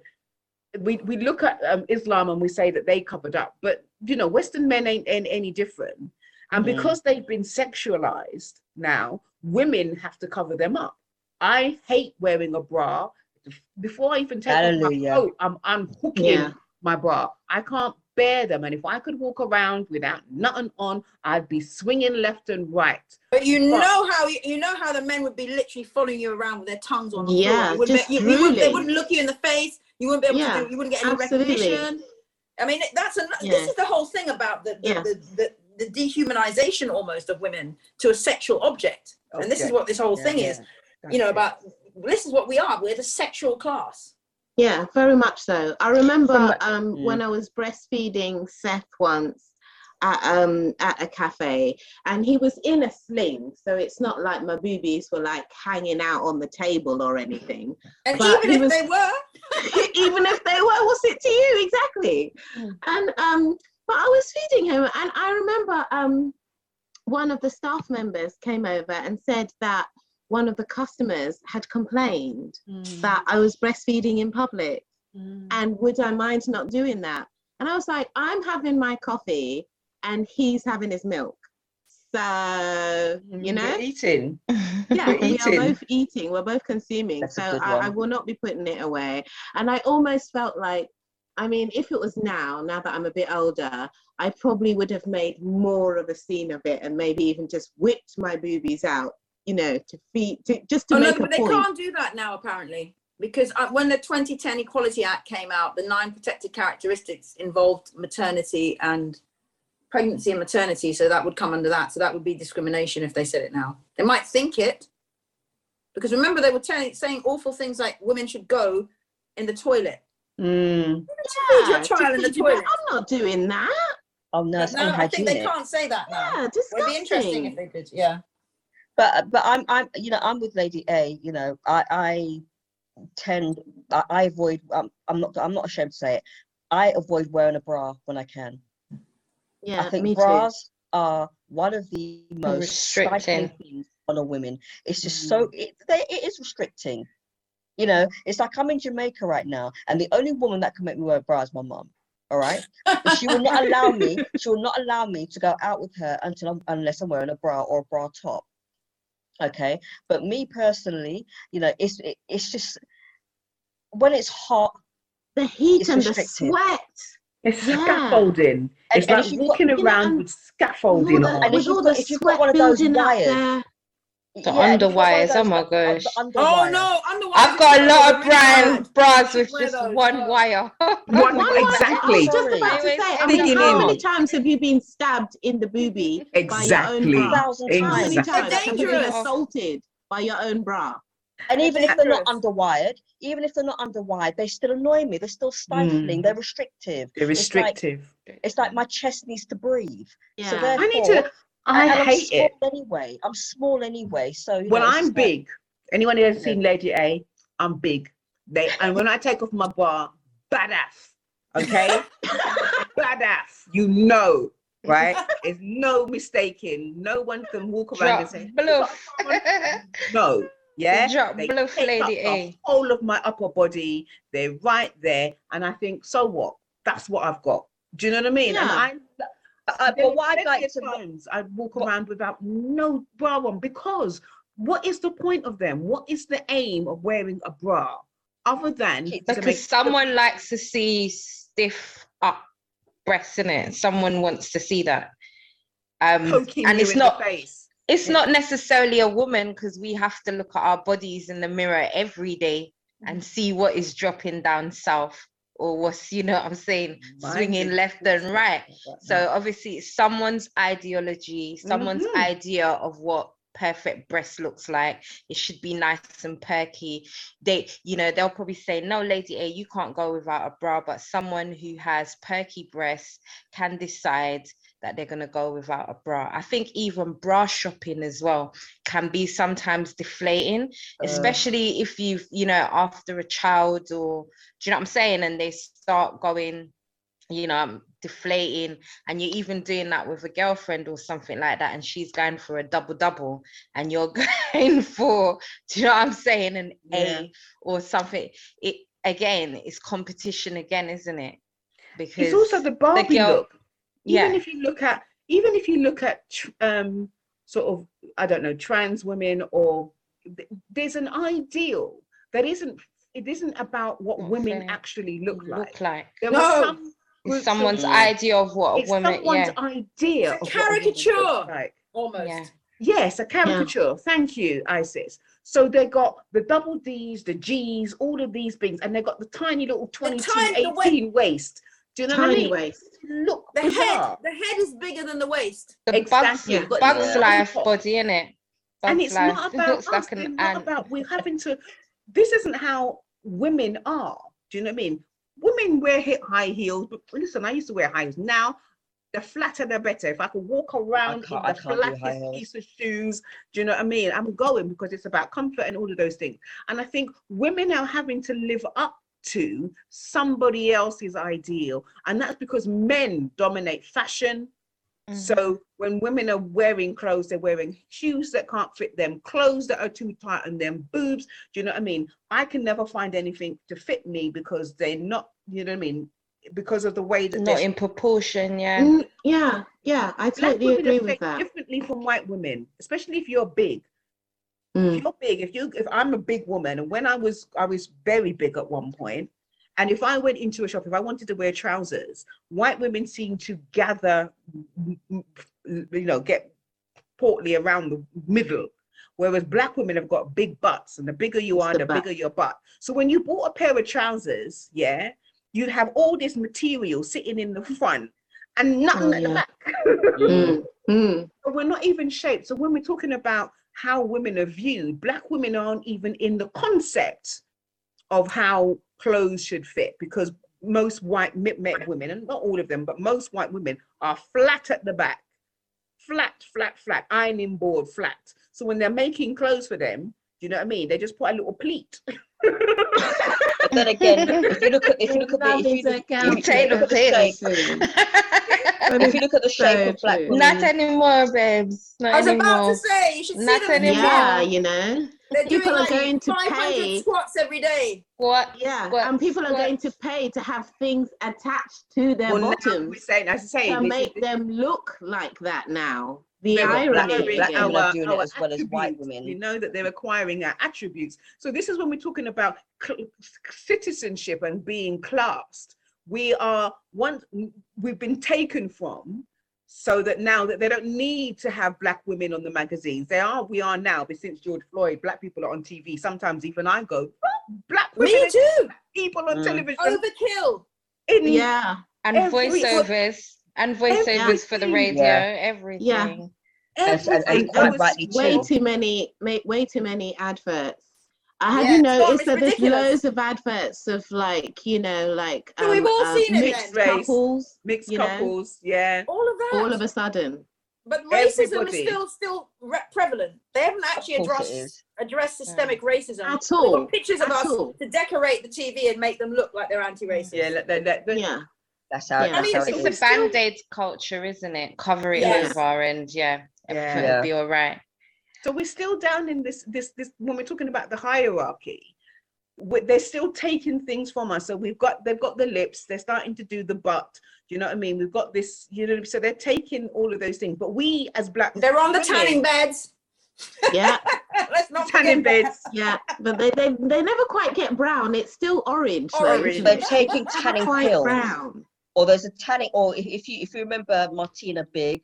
we, we look at um, Islam and we say that they covered up, but you know, Western men ain't, ain't any different. And mm. because they've been sexualized now, women have to cover them up. I hate wearing a bra. Before I even take Hallelujah. off my coat, I'm unhooking yeah. my bra. I can't bear them. And if I could walk around without nothing on, I'd be swinging left and right. But you but, know how you know how the men would be literally following you around with their tongues on the yeah, floor. Just be, you, you wouldn't, they wouldn't look you in the face. You wouldn't be able yeah, to do. You wouldn't get any absolutely. recognition. I mean, that's a. Yeah. This is the whole thing about the the, yeah. the, the, the dehumanization almost of women to a sexual object. And this is what this whole yeah, thing is. You know, about this is what we are. We're the sexual class. Yeah, very much so. I remember um, mm. when I was breastfeeding Seth once at um at a cafe and he was in a sling so it's not like my boobies were like hanging out on the table or anything and but even if was, they were even if they were what's it to you exactly mm. and um but I was feeding him, and I remember um, one of the staff members came over and said that one of the customers had complained mm. that I was breastfeeding in public, mm. and would I mind not doing that? And I was like, I'm having my coffee, and he's having his milk. So you know, We're eating. Yeah, We're we eating. are both eating. We're both consuming. That's so I, I will not be putting it away. And I almost felt like I mean, if it was now, now that I'm a bit older, I probably would have made more of a scene of it and maybe even just whipped my boobies out, you know, to feed, to, just to oh, make no, but a point. they can't do that now, apparently, because uh, when the 2010 Equality Act came out, the nine protected characteristics involved maternity and pregnancy and maternity, so that would come under that. So that would be discrimination if they said it now. They might think it, because remember they were telling, saying awful things like women should go in the toilet Mm. Yeah, trial in the toilet. I'm not doing that. Oh no, no I think they can't say that now. Yeah, disgusting. It'd be interesting if they did. Yeah. But but I'm I'm you know I'm with Lady A. You know I I tend I, I avoid um, I'm not I'm not ashamed to say it. I avoid wearing a bra when I can. Yeah, I think bras too. are one of the most restricting things on a women. It's just mm. so it, they, it is restricting. You know, it's like I'm in Jamaica right now, and the only woman that can make me wear a bra is my mom. All right, but she will not allow me. She will not allow me to go out with her until I'm, unless I'm wearing a bra or a bra top. Okay, but me personally, you know, it's it, it's just when it's hot, the heat and the sweat. It's yeah. scaffolding. It's and, like walking got, around know, with scaffolding on. And if you've, got, if you've got one of those wires, the yeah, underwires, oh my gosh. Oh no, underwires. I've got a lot of brand bras with just one wire. one, exactly. just about to say, I mean, how many times have you been stabbed in the boobie exactly. by your own bra? Exactly. How many times have you been assaulted by your own bra? And even if they're not underwired, even if they're not underwired, they still annoy me. They're still stifling. Mm. They're restrictive. They're restrictive. It's like, it's like, my chest needs to breathe. Yeah. So I need to I and hate it. Anyway, I'm small anyway. So when know, I'm big, anyone who has seen Lady A, I'm big. They and when I take off my bar, badass. Okay, badass. You know, right? It's no mistaking. No one can walk around Drop. and say no. Yeah, they up Lady the whole of my upper body. They're right there, and I think, so what? That's what I've got. Do you know what I mean? And Yeah. I, Uh, but what I'd plenty like of to know, times I walk what- around without no bra on because what is the point of them? What is the aim of wearing a bra other than Because someone likes to see stiff up breasts in it. Someone wants to see that. Um, and it's not face? It's not necessarily a woman because we have to look at our bodies in the mirror every day and see what is dropping down south or what's you know i'm saying Mine swinging left and right. so obviously it's someone's ideology someone's Mhm. idea of what perfect breast looks like. It should be nice and perky. They you know they'll probably say no lady a you can't go without a bra but someone who has perky breasts can decide that they're going to go without a bra. I think even bra shopping as well can be sometimes deflating Uh, especially if you've you know after a child or do you know what i'm saying? And they start going you know um, deflating and you're even doing that with a girlfriend or something like that and she's going for a double double and you're going for do you know what i'm saying? An Yeah. a or something. It again it's competition again isn't it? Because It's also the Barbie girl- look. Even yeah if you look at, even if you look at, um, sort of, I don't know, trans women or there's an ideal that isn't. It isn't about what Not women fair. actually look like. look like There No. some it's of someone's women- idea of what a It's woman someone's yeah idea. It's a of what woman caricature. like. almost. Yeah. Yes, a caricature. Thank you, Isis. So they got the double D's, the G's, all of these things, and they got the tiny little 22, tiny- the wa- 18 waist. Do you know what I Tiny mean? waist. Look The head, bizarre. the head is bigger than the waist. the Exactly. bugs, You've bugs life body in it and it's not about looks us. like It's an not ant. about we're having to. This isn't how women are. Do you know what I mean? Women wear hip high heels, but listen, I used to wear high heels. Now, the flatter the better. If I could walk around in the can't flattest piece of shoes, do you know what I mean? I'm going because it's about comfort and all of those things. And I think women are having to live up to somebody else's ideal, and that's because men dominate fashion, Mhm. so when women are wearing clothes, they're wearing shoes that can't fit them, clothes that are too tight on them, boobs. Do you know what I mean? I can never find anything to fit me because they're not, you know what I mean? Because of the way that not in proportion yeah Mm, yeah, yeah, I totally agree with that. differently from white women, especially if you're big. If Mm, you're big, if you if I'm a big woman, and when I was I was very big at one point, and if I went into a shop, if I wanted to wear trousers, white women seem to gather, mm, mm, you know, get portly around the middle. Whereas black women have got big butts, and the bigger you It's are, the the bigger your butt. So when you bought a pair of trousers, yeah, you'd have all this material sitting in the front and nothing Oh, at the back. mm, mm. We're not even shaped. So when we're talking about how women are viewed, black women aren't even in the concept of how clothes should fit because most white mi- mi- women, and not all of them, but most white women are flat at the back, flat, flat, flat, ironing board, flat. So when they're making clothes for them, do you know what I mean? They just put a little pleat. But then again, if you look at if you look at the if you look, if you Take look the at the if you look at the shape so of black women, not anymore babes not I was about anymore to say, you should see Not them. anymore. yeah, you know, They're doing people are like going to pay. squats every day. what yeah, What- and people are what- going to pay to have things attached to their Well, bottoms we're saying, as I say, to this is- make them look like that now. The They're black- irony. black women are doing it as well as white women. We know that they're acquiring our attributes. So this is when we're talking about cl- citizenship and being classed. We are once we've been taken from, so that now that they don't need to have black women on the magazines. They are. We are now. But since George Floyd, black people are on TV. Sometimes even I go, "Oh, black women, Me too. people on Mm. television. Overkill. In, Yeah, and Every- voiceovers and voiceovers for the radio Yeah. everything And- and- and everything. was- way too. too many, way too many adverts. Have Yeah, you it's noticed it's that there's loads of adverts of like, you know, like So we've all uh, seen it mixed then. couples mixed you know? couples. Yeah. All of that. all of a sudden? but racism Everybody. is still still re- prevalent. They haven't actually Of course it addressed addressed systemic racism. At They've all. got pictures of At us all. to decorate the TV and make them look like they're anti-racist. Yeah. Yeah. That's how. Yeah. That's I how mean, it it's we're a is. band-aid culture isn't it cover it Yes. over and yeah everything Yeah. will be all right So we're still down in this, this, this, when we're talking about the hierarchy, they're still taking things from us. So we've got, they've got the lips, they're starting to do the butt. Do you know what I mean? We've got this, you know, so they're taking all of those things. But we as black They're on the women- tanning beds. Yeah, Let's not tanning forget that. beds. yeah, but they, they they never quite get brown. It's still orange. Orange. isn't They're it? taking Never tanning quite pills. brown. or there's a tanning or if, if you if you remember Martina Big,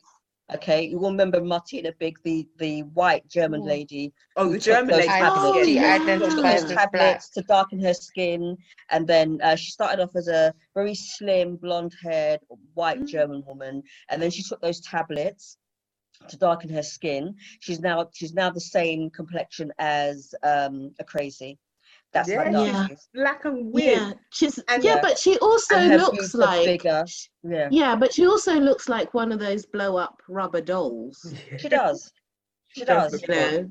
okay, you will remember Martina Big, the the white German Mm. lady Oh, the German lady. tablets. Oh, Identity yeah. took those as black. tablets to darken her skin, and then uh, she started off as a very slim, blonde-haired white Mm. German woman, and then she took those tablets to darken her skin. She's now she's now the same complexion as um, a crazy. That's how Yeah, dark Yeah. she. Black and weird. Yeah, she's And- yeah, Yeah. but she also looks like. Yeah, yeah, but she also looks like one of those blow up rubber dolls. she does. She does does. You know.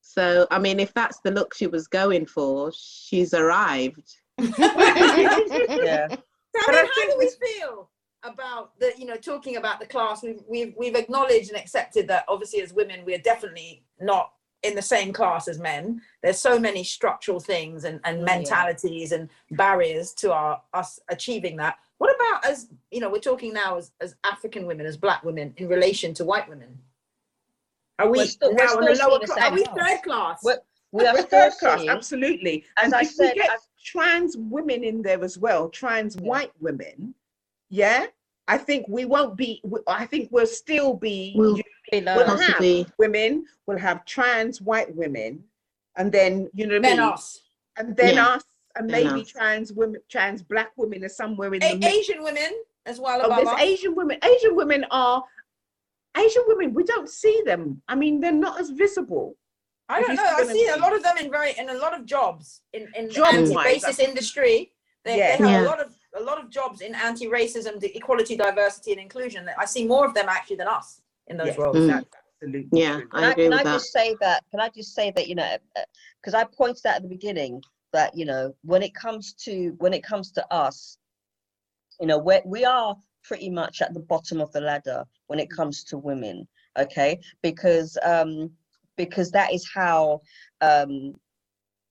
So I mean, if that's the look she was going for, she's arrived. Yeah. So, But I I mean, how do we feel about the, you know, talking about the class? We've, we've, we've acknowledged and accepted that obviously as women, we're definitely not in the same class as men. There's so many structural things and, and oh, Yeah. mentalities and barriers to our us achieving that. What about as, you know, we're talking now as, as African women, as black women in relation to white women? Are we We're still- we're now in the lower seeing the class? Are we third class? We're- We are third class, seeing, absolutely. as and I if said, we get as- trans women in there as well, trans Yeah. white women, yeah, I think we won't be. I think we'll still be. We'll you- Below. We'll have possibly women. We'll have trans white women, and then you know what I mean. us. And then Yeah. us, and Then maybe us. trans women, trans black women are somewhere in A- the middle. Asian women as well Oh, there's us. Asian women. Asian women are. Asian women, we don't see them. I mean, they're not as visible. I don't know. I what I see a lot of them in very in a lot of jobs in in the Job-wise, anti-racist industry. They, Yeah. they have Yeah. a lot of a lot of jobs in anti-racism, the equality, diversity, and inclusion. I see more of them actually than us in those Yes, roles. Mm. absolutely yeah. Can I I, agree can with I that. just say that? Can I just say that you know, because I pointed out at the beginning that you know when it comes to when it comes to us, you know, we we are pretty much at the bottom of the ladder when it comes to women. Okay, because um because that is how um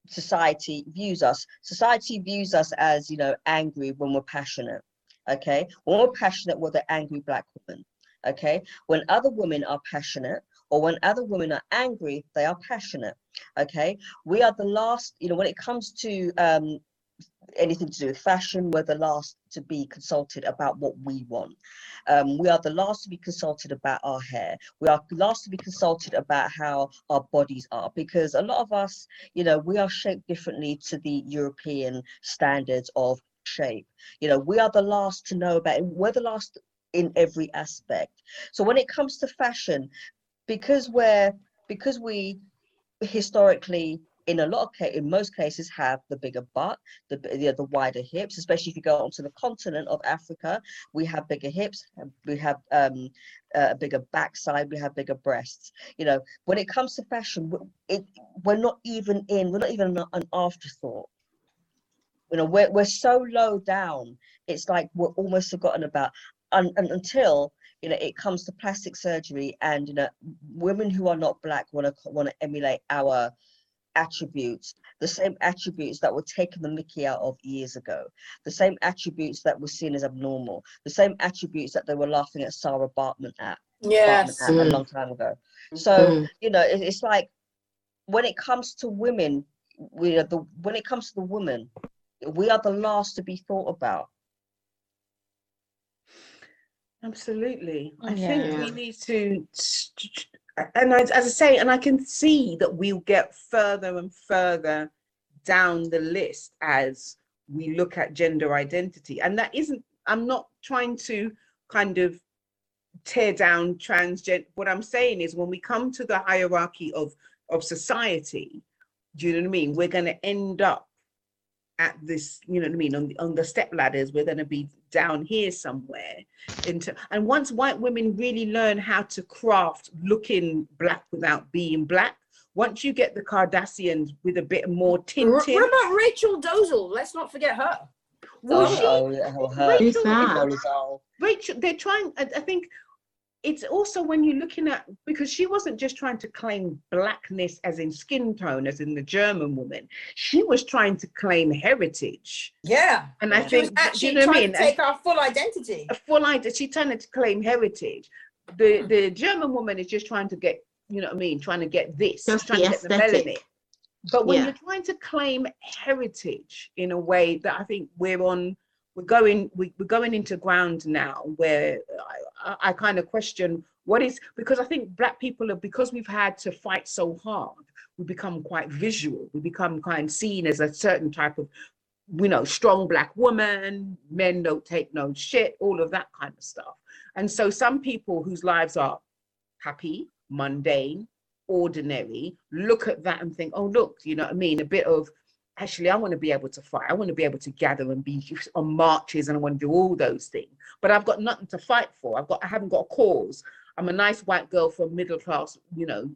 society views us. Society views us as you know angry when we're passionate. Okay, when we're passionate, we're the angry black woman. Okay, when other women are passionate or when other women are angry, they are passionate. Okay, we are the last, you know, when it comes to um, anything to do with fashion, we're the last to be consulted about what we want. Um, we are the last to be consulted about our hair. We are the last to be consulted about how our bodies are because a lot of us, you know, we are shaped differently to the European standards of shape. You know, we are the last to know about it. We're the last in every aspect. So when it comes to fashion, because we're because we historically in a lot of ca- in most cases have the bigger butt the the, the wider hips especially if you go onto the continent of africa we have bigger hips we have um a bigger backside we have bigger breasts. You know when it comes to fashion it we're not even in we're not even an, an afterthought. You know we're, we're so low down it's like we're almost forgotten about. And, and until you know it comes to plastic surgery and you know women who are not black want to want to emulate our attributes the same attributes that were taken the mickey out of years ago the same attributes that were seen as abnormal the same attributes that they were laughing at sarah bartman at, Bartman Yes. at a Mm. long time ago so Mm. you know it, it's like when it comes to women we are the when it comes to the woman we are the last to be thought about Absolutely. I Yeah. think we need to, and I, as I say, and I can see that we'll get further and further down the list as we look at gender identity. And that isn't, I'm not trying to kind of tear down transgender. What I'm saying is when we come to the hierarchy of, of society, do you know what I mean? We're going to end up at this, you know what I mean, on, the- on the step ladders, we're going to be down here somewhere into and once white women really learn how to craft looking black without being black once you get the Kardashians with a bit more R- tinting what about Rachel Dolezal? Let's not forget her. well Oh, she oh, yeah, her. Who's Rachel, that? Rachel they're trying I, I think it's also when you're looking at because she wasn't just trying to claim blackness as in skin tone as in the german woman. She was trying to claim heritage. Yeah. And i she think was actually you know what i trying mean? to take our full identity. A full identity she trying to claim heritage. The the german woman is just trying to get you know what i mean trying to get this Just trying the to get the aesthetic. melanin. But when Yeah. you're trying to claim heritage in a way that i think we're on we're going we, we're going into ground now where I, I, I kind of question what is because I think black people are because we've had to fight so hard, we become quite visual. We become kind of seen as a certain type of, you know, strong black woman. Men don't take no shit. All of that kind of stuff. And so some people whose lives are happy, mundane, ordinary, look at that and think, oh look, you know what I mean? A bit of actually, I want to be able to fight. I want to be able to gather and be on marches, and I want to do all those things. But I've got nothing to fight for. I've got, I haven't got a cause. I'm a nice white girl from middle class. You know,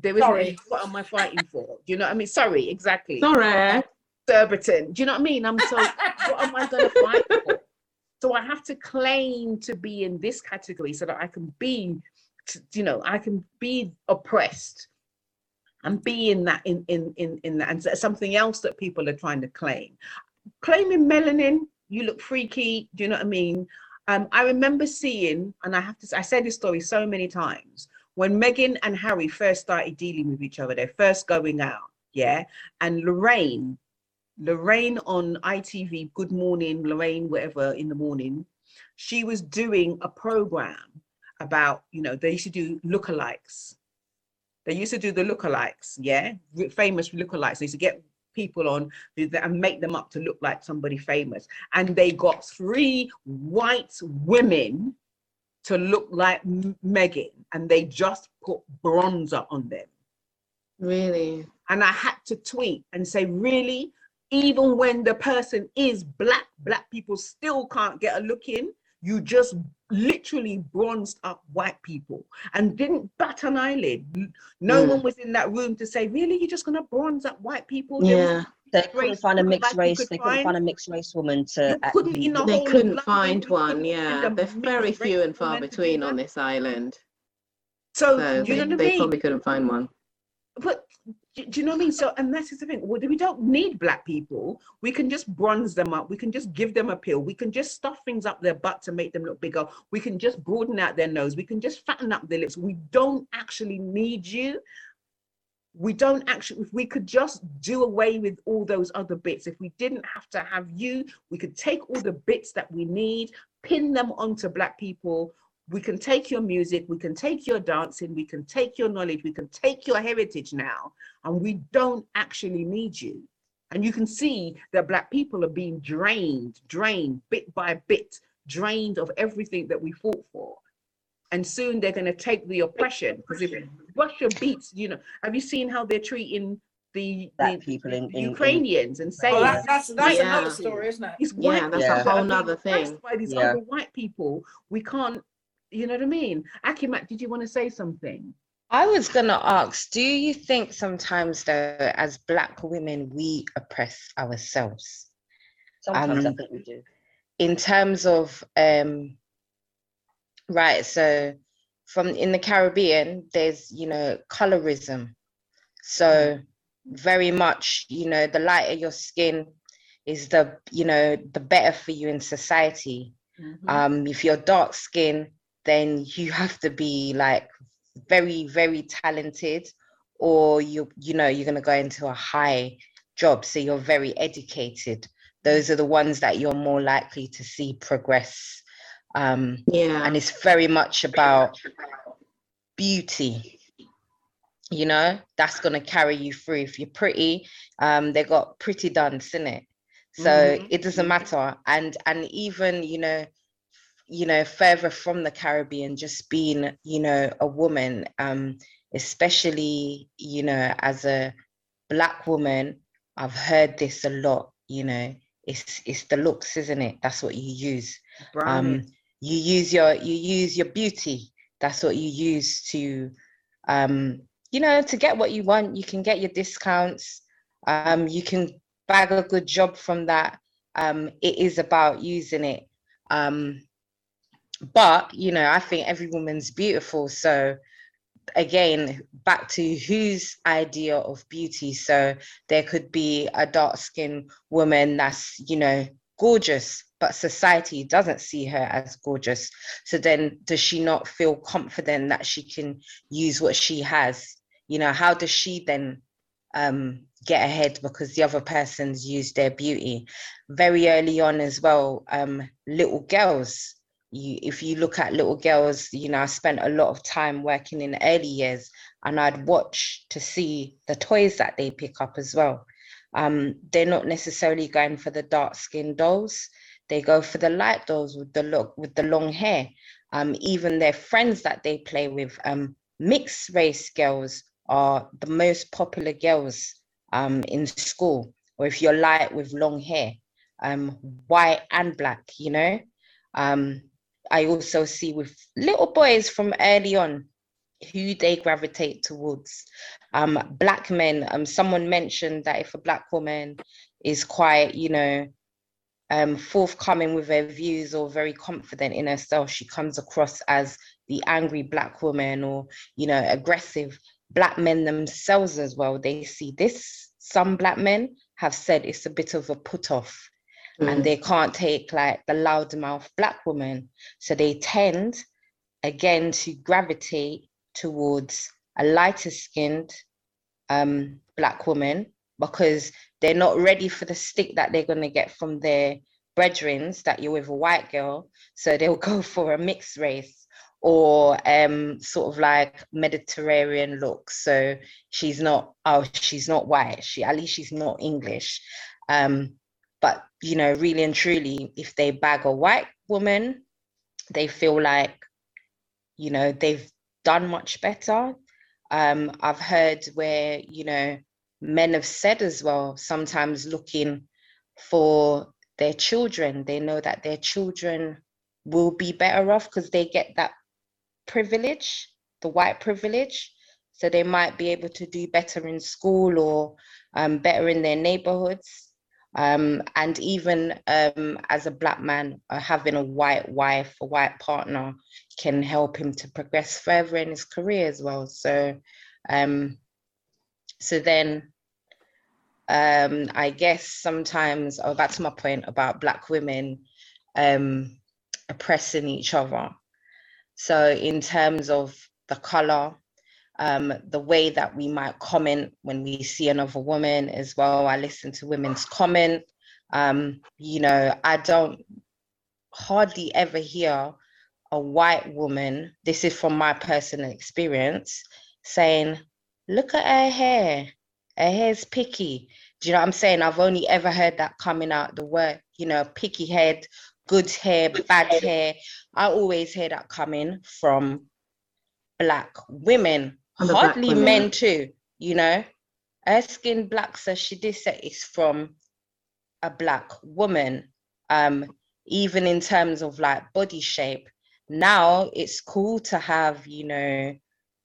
there isn't. Sorry. What am I fighting for? You know what I mean? Sorry, exactly. Sorry. Surbiton. Do you know what I mean? I'm so. what am I going to fight for? So I have to claim to be in this category so that I can be, you know, I can be oppressed and be in that in in in in that and something else that people are trying to claim. Claiming melanin, you look freaky. Do you know what I mean? Um, I remember seeing, and I have to, I said this story so many times when Meghan and Harry first started dealing with each other. They're first going out, yeah, and Lorraine Lorraine on ITV, Good Morning, Lorraine, whatever, in the morning, she was doing a program about, you know, they used to do lookalikes. They used to do the lookalikes, yeah, famous lookalikes. They used to get people on and make them up to look like somebody famous. And they got three white women to look like Meghan, and they just put bronzer on them. Really? And I had to tweet and say, really? Even when the person is black, black people still can't get a look in. You just literally bronzed up white people and didn't bat an eyelid. No Mm. one was in that room to say, really, you're just gonna bronze up white people? Yeah. They couldn't find a mixed like race. could They couldn't find. find a mixed race woman to couldn't the They couldn't find one, couldn't yeah. find They're very few and far woman to do between on this island. So, So you they, know what they mean? probably couldn't find one. but do, do you know what I mean? So, and that's the thing. We don't need black people. We can just bronze them up. We can just give them a pill. We can just stuff things up their butt to make them look bigger. We can just broaden out their nose. We can just fatten up their lips. We don't actually need you. We don't actually, if we could just do away with all those other bits, if we didn't have to have you, we could take all the bits that we need, pin them onto black people, we can take your music, we can take your dancing, we can take your knowledge, we can take your heritage now, and we don't actually need you. And you can see that Black people are being drained, drained bit by bit, drained of everything that we fought for. And soon they're going to take the oppression because if Russia beats, you know, have you seen how they're treating the, the people in- in- in- Ukrainians and saying Well, that, that's that's Yeah. another story, isn't it? it's Yeah, white that's a people that whole are being nother oppressed thing. By these Yeah. other white people, we can't. You know what I mean? Akimat, did you want to say something? I was gonna ask, do you think sometimes though, as black women, we oppress ourselves Sometimes I Um, think we do. in terms of um right, so from in the Caribbean, there's you know colorism. So very much, you know, the lighter your skin is the, you know, the better for you in society. um if you're dark skinned then you have to be like very very talented or you you know you're going to go into a high job. So you're very educated. Those are the ones that you're more likely to see progress um Yeah. and it's very much about beauty you know? That's going to carry you through. If you're pretty um they got pretty dunce in it so Mhm, it doesn't matter. And and even you know you know further from the caribbean just being you know a woman um especially you know as a black woman i've heard this a lot you know. It's it's the looks isn't it? That's what you use. Um you use your you use your beauty. That's what you use to um you know to get what you want. You can get your discounts. Um you can bag a good job from that. Um it is about using it. Um but you know, I think every woman's beautiful. So again, back to whose idea of beauty. So there could be a dark skinned woman that's, you know, gorgeous, but society doesn't see her as gorgeous. So then does she not feel confident that she can use what she has? You know, how does she then um, get ahead because the other person's used their beauty? Very early on as well, um, little girls you if you look at little girls you know i spent a lot of time working in early years and i'd watch to see the toys that they pick up as well. Um, they're not necessarily going for the dark skinned dolls. They go for the light dolls with the look with the long hair. Um, even their friends that they play with um, mixed race girls are the most popular girls um, in school. Or if you're light with long hair um, white and black you know? Um, I also see with little boys from early on who they gravitate towards. Um, black men, um, someone mentioned that if a black woman is quite, you know, um, forthcoming with her views or very confident in herself, she comes across as the angry black woman or, you know, aggressive. Black men themselves as well, they see this. Some black men have said it's a bit of a put off mm. and they can't take like the loudmouth black woman. So they tend again to gravitate towards a lighter skinned um, black woman because they're not ready for the stick that they're going to get from their brethren that you're with a white girl. So they'll go for a mixed race or um, sort of like Mediterranean look. So she's not, oh, she's not white. She at least she's not English. Um, but you know, really and truly, if they bag a white woman, they feel like, you know, they've done much better. Um, I've heard where, you know, men have said as well, sometimes looking for their children, they know that their children will be better off because they get that privilege, the white privilege. So they might be able to do better in school or um, better in their neighborhoods. Um, and even um, as a black man, uh, having a white wife, a white partner can help him to progress further in his career as well. So, um, so then um, I guess sometimes, oh, back to my point about black women um, oppressing each other. So in terms of the color, um, the way that we might comment when we see another woman as well. I listen to women's comment. Um, you know, I don't hardly ever hear a white woman, this is from my personal experience, saying, look at her hair. Her hair's picky. Do you know what I'm saying? I've only ever heard that coming out the word, you know, picky head, good hair, bad hair. I always hear that coming from black women hardly men too, you know. Her skin black, so she did say it's from a black woman. Um, even in terms of like body shape. Now it's cool to have, you know,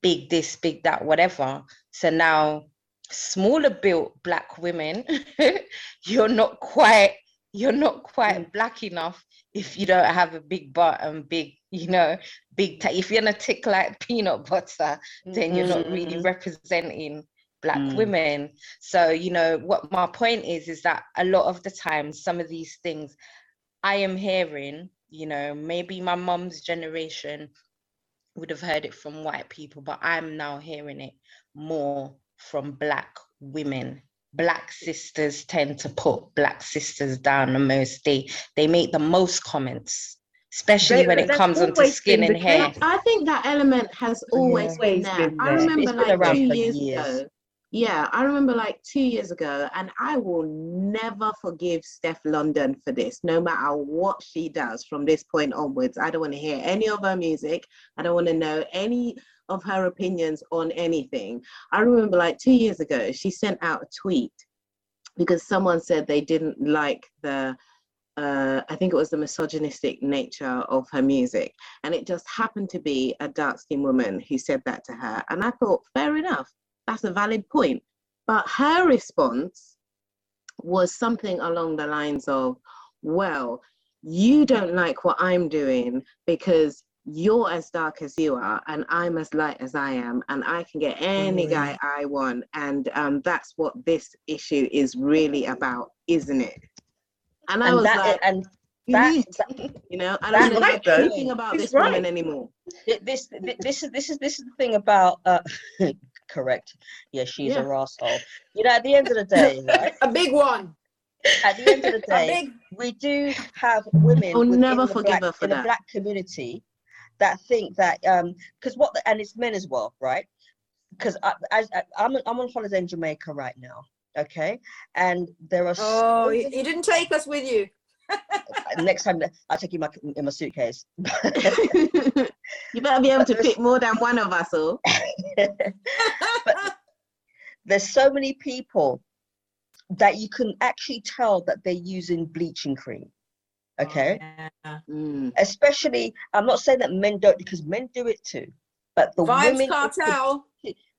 big this, big that, whatever. So now smaller built black women, you're not quite, you're not quite black enough if you don't have a big butt and big, you know, big. T- if you're gonna tick like peanut butter, then you're not really mm-hmm. representing black mm. women. So you know what my point is is that a lot of the time, some of these things I am hearing, you know, maybe my mom's generation would have heard it from white people, but I'm now hearing it more from black women black sisters tend to put black sisters down the most. They they make the most comments, especially they, when it comes onto skin and hair. I think that element has always, yeah. been, there. been, there. I remember like two years, years ago. Yeah, I remember like two years ago, and I will never forgive Stefflon Don for this, no matter what she does from this point onwards. I don't want to hear any of her music. I don't want to know any of her opinions on anything. I remember like two years ago, she sent out a tweet because someone said they didn't like the uh, I think it was the misogynistic nature of her music. And it just happened to be a dark skinned woman who said that to her. And I thought, fair enough, that's a valid point. But her response was something along the lines of, well, you don't like what I'm doing because you're as dark as you are and I'm as light as I am and I can get any Mm. guy I want and um, that's what this issue is really about, isn't it? And I and was that like, and that, you know, I don't know right, anything about He's this woman anymore. Th- this this is this is this is the thing about uh correct yeah she's Yeah. a asshole you know at the end of the day right A big one. at the end of the day big. we do have women I'll never the forgive black, her for in the black community that think that um because what the, and it's men as well right because I, I, I- I'm I'm on holiday in Jamaica right now okay and there are Oh, so you, you didn't take us with you. next time I'll take you my in my suitcase you better be able to pick more than one of us, oh. there's so many people that you can actually tell that they're using bleaching cream okay Yeah. Mm. especially i'm not saying that men don't because men do it too but the Vybz women Kartel.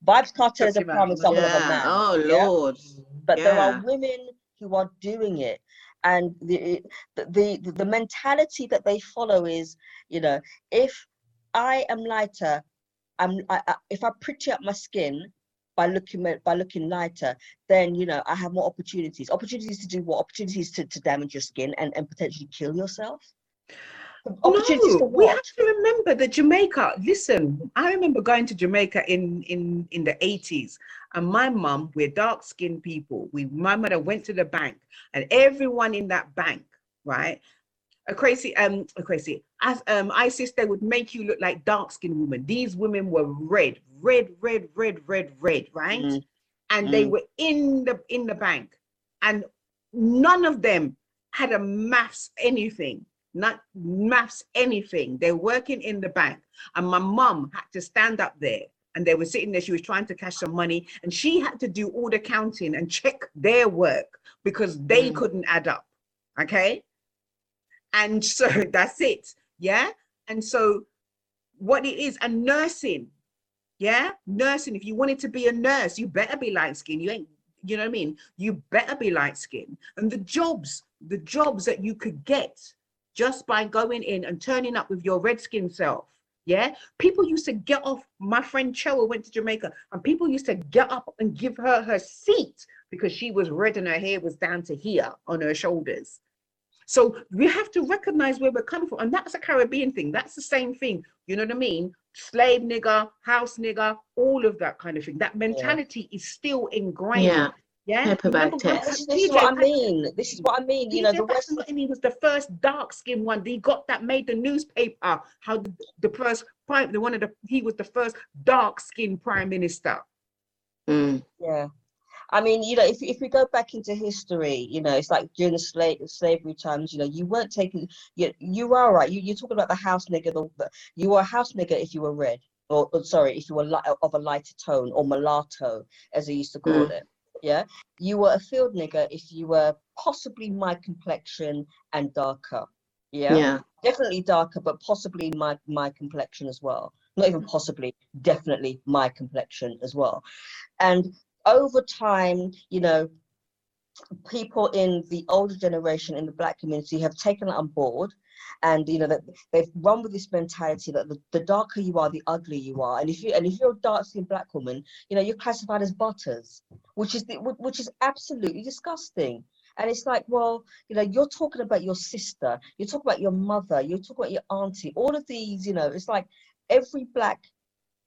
Vybz Kartel is a Talking prime example of a Yeah. man Oh yeah? Lord. but there are women who are doing it and the, the the mentality that they follow is you know if i am lighter i'm I, I, if i pretty up my skin by looking by looking lighter then you know i have more opportunities. Opportunities to do what? Opportunities to, to damage your skin and and potentially kill yourself No, to we have to remember that Jamaica. Listen, I remember going to Jamaica in in in the eighties, and my mum, we're dark skinned people. We my mother went to the bank, and everyone in that bank, right? A crazy um a crazy as um ISIS, they would make you look like dark skinned women. These women were red, red, red, red, red, red, right? Mm, and they Mm. were in the in the bank and none of them had a maths anything not maths anything. They're working in the bank. And my mum had to stand up there. And they were sitting there. She was trying to cash some money. And she had to do all the counting and check their work because they Mm. couldn't add up. Okay? And so that's it. Yeah? And so what it is and nursing. Yeah, nursing. If you wanted to be a nurse, you better be light skinned. You ain't, you know what I mean? You better be light skinned. And the jobs, the jobs that you could get just by going in and turning up with your red skin self. Yeah, people used to get off. My friend Cheryl went to Jamaica, and people used to get up and give her her seat because she was red and her hair was down to here on her shoulders. So we have to recognize where we're coming from, and that's a Caribbean thing. That's the same thing. You know what I mean? Slave nigger, house nigger, all of that kind of thing. That mentality is still ingrained. Yeah. Yeah. Paper bag Remember test. this, this is what i mean this is what i mean you know the DJ west Passamaquoddy was the first dark skinned one. He got that made the newspaper. How the, the first prime, the one of the he was the first dark skinned prime minister. Mm. Yeah. I mean, you know, if, if we go back into history, you know, it's like during the slave slavery times, you know, you weren't taking, you, you are right. You, you're talking about the house nigger, the, the, you were a house nigger if you were red, or, or sorry, if you were li- of a lighter tone, or mulatto, as they used to call Mm. it. Yeah. You were a field nigger if you were possibly my complexion and darker. Yeah. Yeah. Definitely darker, but possibly my, my complexion as well. Not even possibly, definitely my complexion as well. And over time, you know, people in the older generation in the black community have taken it on board and you know that they've run with this mentality that the, the darker you are the uglier you are. And if you and if you're a dark skinned black woman you know you're classified as butters which is the, which is absolutely disgusting. And it's like well you know you're talking about your sister you're talking about your mother you're talking about your auntie all of these you know it's like every black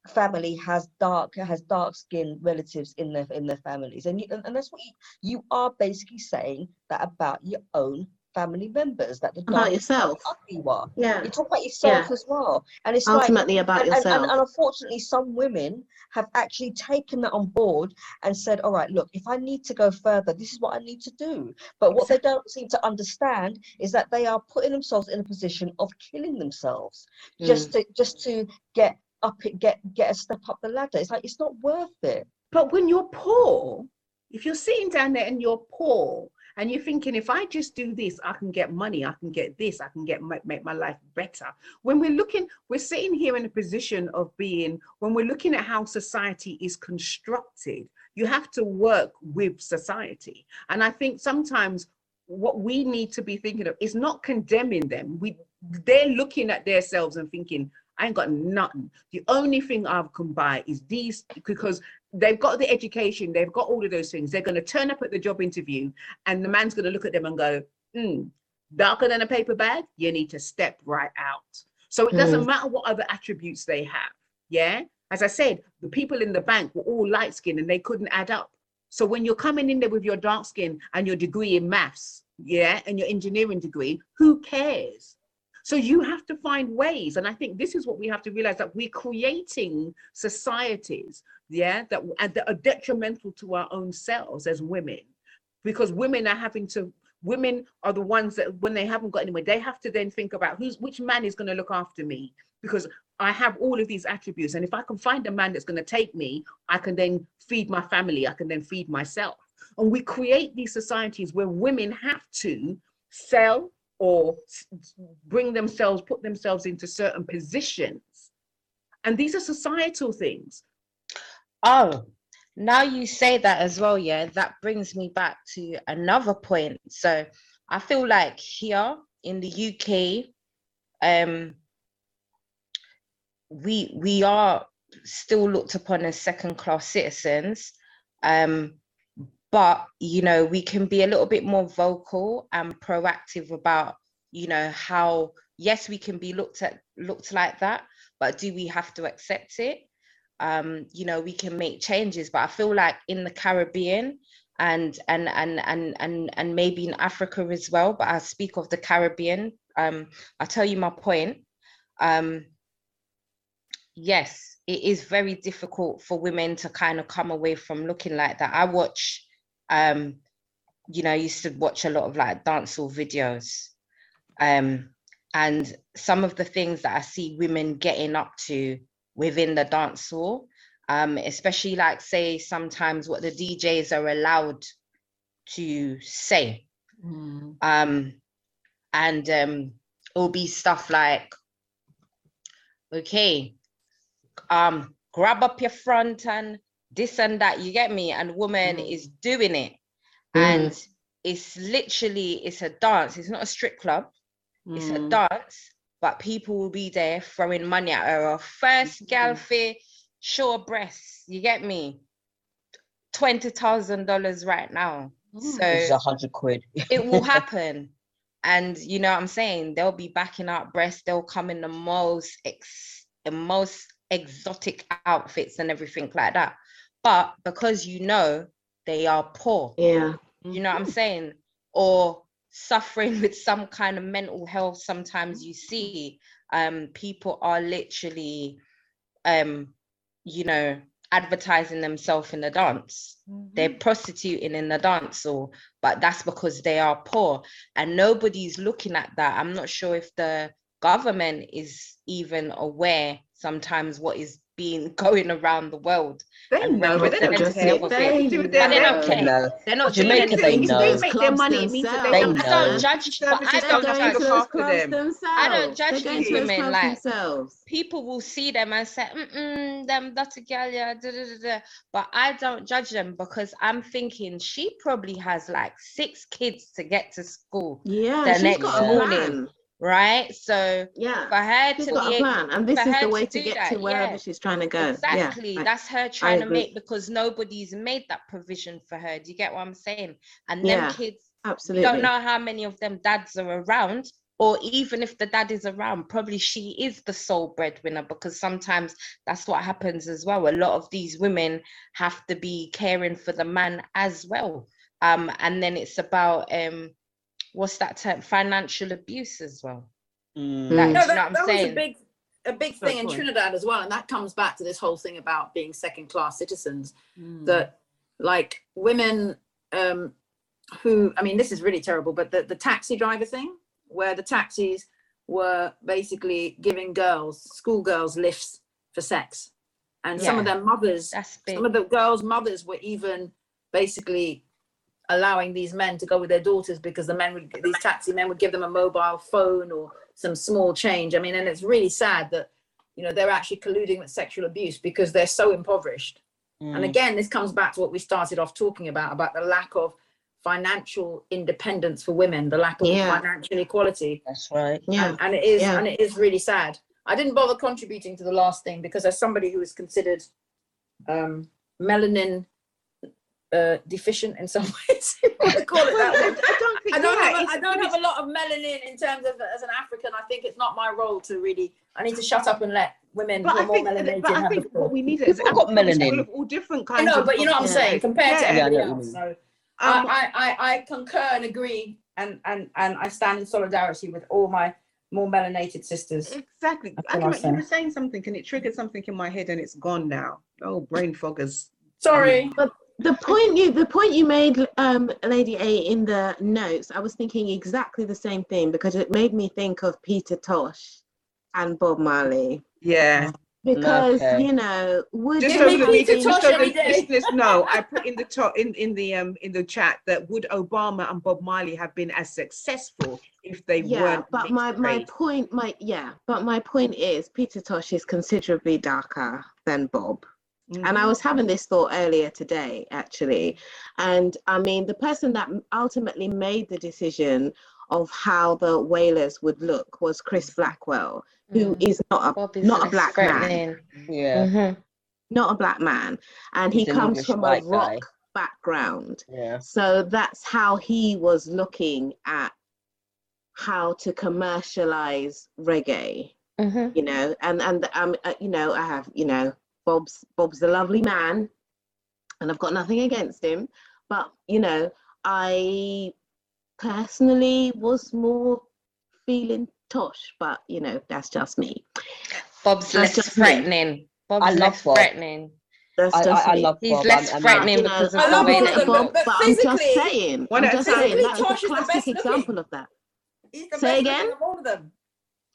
family has dark has dark skinned relatives in their in their families. And you, and, that's what you, you are basically saying that about your own family members that the About darker yourself. you are Yeah. you talk about yourself as well and it's like Ultimately about and, and, yourself. and, and unfortunately some women have actually taken that on board and said all right look if i need to go further this is what i need to do but what they don't seem to understand is that they are putting themselves in a position of killing themselves just Mm. to just to get up it get get a step up the ladder it's like it's not worth it But when you're poor, if you're sitting down there and you're poor and you're thinking, if I just do this, I can get money, I can get this, I can get make my life better. When we're looking, we're sitting here in a position of being, when we're looking at how society is constructed, you have to work with society. And I think sometimes what we need to be thinking of is not condemning them. We they're looking at themselves and thinking, I ain't got nothing. The only thing I can buy is these because they've got the education, they've got all of those things. They're going to turn up at the job interview, and the man's going to look at them and go, mm, darker than a paper bag, you need to step right out. So it doesn't mm. matter what other attributes they have. Yeah. As I said, the people in the bank were all light skinned and they couldn't add up. So when you're coming in there with your dark skin and your degree in maths, yeah, and your engineering degree, who cares? So you have to find ways. And I think this is what we have to realize that we're creating societies, yeah, that, and that are detrimental to our own selves as women. Because women are having to, women are the ones that when they haven't got anywhere, they have to then think about who's which man is going to look after me because I have all of these attributes. And if I can find a man that's going to take me, I can then feed my family, I can then feed myself. And we create these societies where women have to sell or bring themselves, put themselves into certain positions. And these are societal things. Oh, now you say that as well, yeah, that brings me back to another point. So I feel like here in the UK, um, we we are still looked upon as second class citizens um, but you know we can be a little bit more vocal and proactive about you know how yes we can be looked at looked like that but do we have to accept it um, you know we can make changes but i feel like in the caribbean and and and and and, and maybe in africa as well but i speak of the caribbean um, i'll tell you my point um, yes, it is very difficult for women to kind of come away from looking like that. I watch, um, you know, I used to watch a lot of like dancehall videos. Um, and some of the things that I see women getting up to within the dancehall, um, especially like say sometimes what the DJs are allowed to say. Mm. Um, and um, it'll be stuff like, okay, um grab up your front and this and that you get me and woman mm. is doing it mm. and it's literally it's a dance it's not a strip club it's a mm. dance but people will be there throwing money at her first gal for show breasts you get me twenty thousand dollars right now mm. so it's a hundred quid it will happen and you know what i'm saying they'll be backing out breasts they'll come in the most ex- the most exotic outfits and everything like that. But because you know they are poor. Yeah. You know what I'm saying? Or suffering with some kind of mental health, sometimes you see um, people are literally, um, you know, advertising themselves in the dance. Mm-hmm. They're prostituting in the dance, or but that's because they are poor, and nobody's looking at that. I'm not sure if the government is even aware sometimes what is being going around the world. They know, but they don't just they, they, do they don't care. They're not doing anything. They, know. they make their money. It means that they, they I don't judge. But I don't judge. Them. I don't judge these women. Like themselves. people will see them and say, mm them that's a gal, yeah, da, da, da, da. But I don't judge them because I'm thinking she probably has like six kids to get to school. Yeah, the next morning right? So yeah, for her she's to got a plan, and this is the way to, to get that, to wherever yeah. she's trying to go. Exactly, yeah, that's her trying to make because nobody's made that provision for her. Do you get what I'm saying? And then yeah, kids, absolutely, don't know how many of them dads are around. Or even if the dad is around, probably she is the sole breadwinner because sometimes that's what happens as well. A lot of these women have to be caring for the man as well. Um, and then it's about um, what's that term? Financial abuse as well. Mm. That, no, that, that was a big, a big thing in Trinidad as well, and that comes back to this whole thing about being second-class citizens. Mm. That, like, women um, who, I mean, this is really terrible, but the, the taxi driver thing, where the taxis were basically giving girls, schoolgirls, lifts for sex, and yeah. some of their mothers, some of the girls' mothers were even basically allowing these men to go with their daughters because the men would these taxi men would give them a mobile phone or some small change i mean and it's really sad that you know they're actually colluding with sexual abuse because they're so impoverished mm. and again this comes back to what we started off talking about about the lack of financial independence for women, the lack of Yeah. financial equality. That's right. Yeah. And, and it is Yeah. and it is really sad. I didn't bother contributing to the last thing because as somebody who is considered um, melanin uh, deficient in some ways, if you want to call it that way. I don't think I don't, yeah, have, a, don't have a lot of melanin in terms of as an African. I think it's not my role to really. I need to shut up and let women But who I are more think, melanated but I have think what we need is People got Africa is full melanin. all different I kinds know, of but you know what I'm saying compared to Yeah. Yeah, I everybody else. So Um, I, I, I, I concur and agree, and and and I stand in solidarity with all my more melanated sisters. Exactly. That's I what I'll can, you were saying something and it triggered something in my head and it's gone now. Oh, brain foggers. Sorry. The point you the point you made, um, Lady A, in the notes, I was thinking exactly the same thing because it made me think of Peter Tosh and Bob Marley. Yeah. Because Okay. you know, would Just Give so me that we Peter just Tosh so any the day. listeners know, I put in the top in, in the um in the chat that would Obama and Bob Marley have been as successful if they yeah, weren't but mixed my my point, my yeah, but my point is Peter Tosh is considerably darker than Bob. And I Mhm. was having this thought earlier today, actually. And I mean, the person that ultimately made the decision of how the Wailers would look was Chris Blackwell, who Mm. is not a Bob not a black man, threatening. Yeah. Mhm. not a black man, and He's he comes English from a rock guy. background. Yeah. So that's how he was looking at how to commercialize reggae. Mhm. you know and and um uh, you know i have you know bob's bob's a lovely man and i've got nothing against him but you know i personally was more feeling tosh but you know that's just me Bob's That's less just me. threatening. Bob's love less Bob. threatening. that's I, just I, I me. love He's Bob. less I'm- I'm- threatening you know, because of I the love way all of them, he but- but I'm just saying What i'm just saying that Tosh is is a the best classic looking. example of that He's the Say best again? of all of them.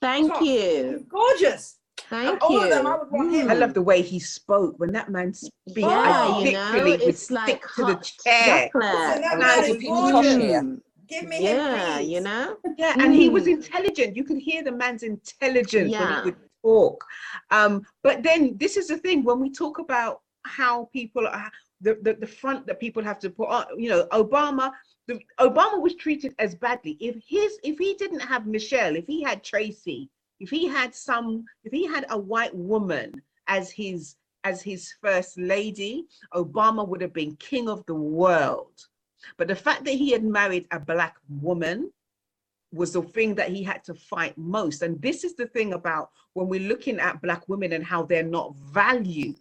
thank Tosh. you He's gorgeous. Thank all you of them, I would want him. I love the way he spoke when that man speaks. yeah. I you know literally would it's stick like to the chair. chocolate Listen, that I'm man glad is you picked Tosh gorgeous. here. Mm. Give me yeah him, you know Yeah, and he was Mm. intelligent. You could hear the man's intelligence when he would talk. Um, but then this is the thing when we talk about how people are the, the, the front that people have to put on, you know, Obama, the, Obama was treated as badly. If his if he didn't have Michelle, if he had Tracy, if he had some, if he had a white woman as his as his first lady, Obama would have been king of the world. But the fact that he had married a black woman was the thing that he had to fight most. And this is the thing about when we're looking at black women and how they're not valued.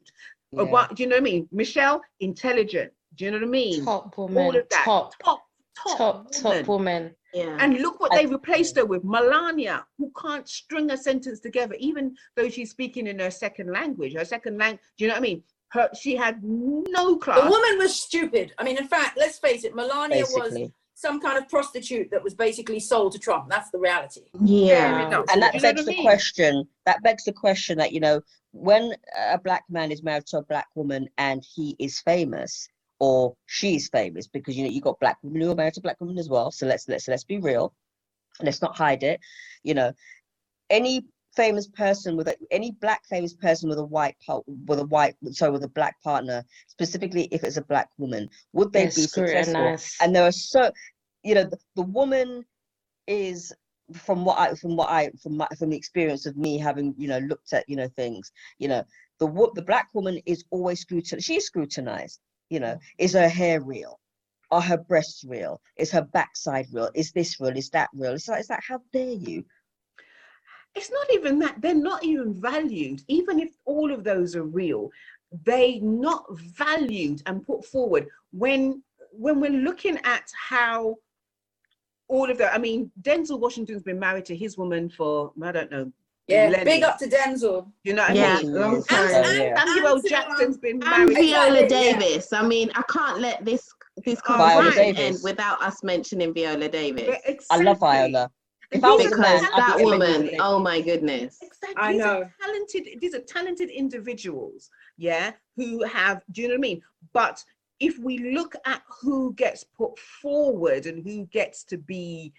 Yeah. Obama, do you know what I mean? Michelle, intelligent. Do you know what I mean? top All woman, of that. top, top, top, top, top woman. Woman. yeah And look what I- they replaced her with Melania, who can't string a sentence together, even though she's speaking in her second language. Her second language, do you know what I mean? Her, she had no class. The woman was stupid. I mean, in fact, let's face it, Melania was some kind of prostitute that was basically sold to Trump. That's the reality. yeah enough. and that Do you know begs the mean? question that begs the question that you know when a black man is married to a black woman and he is famous or she's famous because you know you got black women who are married to black women as well. So let's let's let's be real. Let's not hide it. You know any famous person with a, any black famous person with a white pa- with a white sorry with a black partner specifically if it's a black woman would they be successful? scrutinized. and there are so you know the, the woman is from what i from what i from my from the experience of me having you know looked at you know things you know the the black woman is always scrutinized she's scrutinized you know is her hair real? Are her breasts real? Is her backside real? Is this real? Is that real? It's like it's like how dare you? It's not even that. They're not even valued. Even if all of those are real they not valued and put forward. When when we're looking at how all of that i mean denzel washington's been married to his woman for i don't know Yeah, millennia. big up to Denzel. you know what Yeah, i mean long Yes, time. so, and, yeah. samuel And to, jackson's been and Viola Exactly, yeah. Davis. I mean, I can't let this this Viola conversation Davis. end without us mentioning Viola Davis But i love viola if i these was a man because that woman, oh my goodness. Exactly. I these know. Are talented. These are talented individuals. Yeah, who have. Do you know what I mean? But if we look at who gets put forward and who gets to be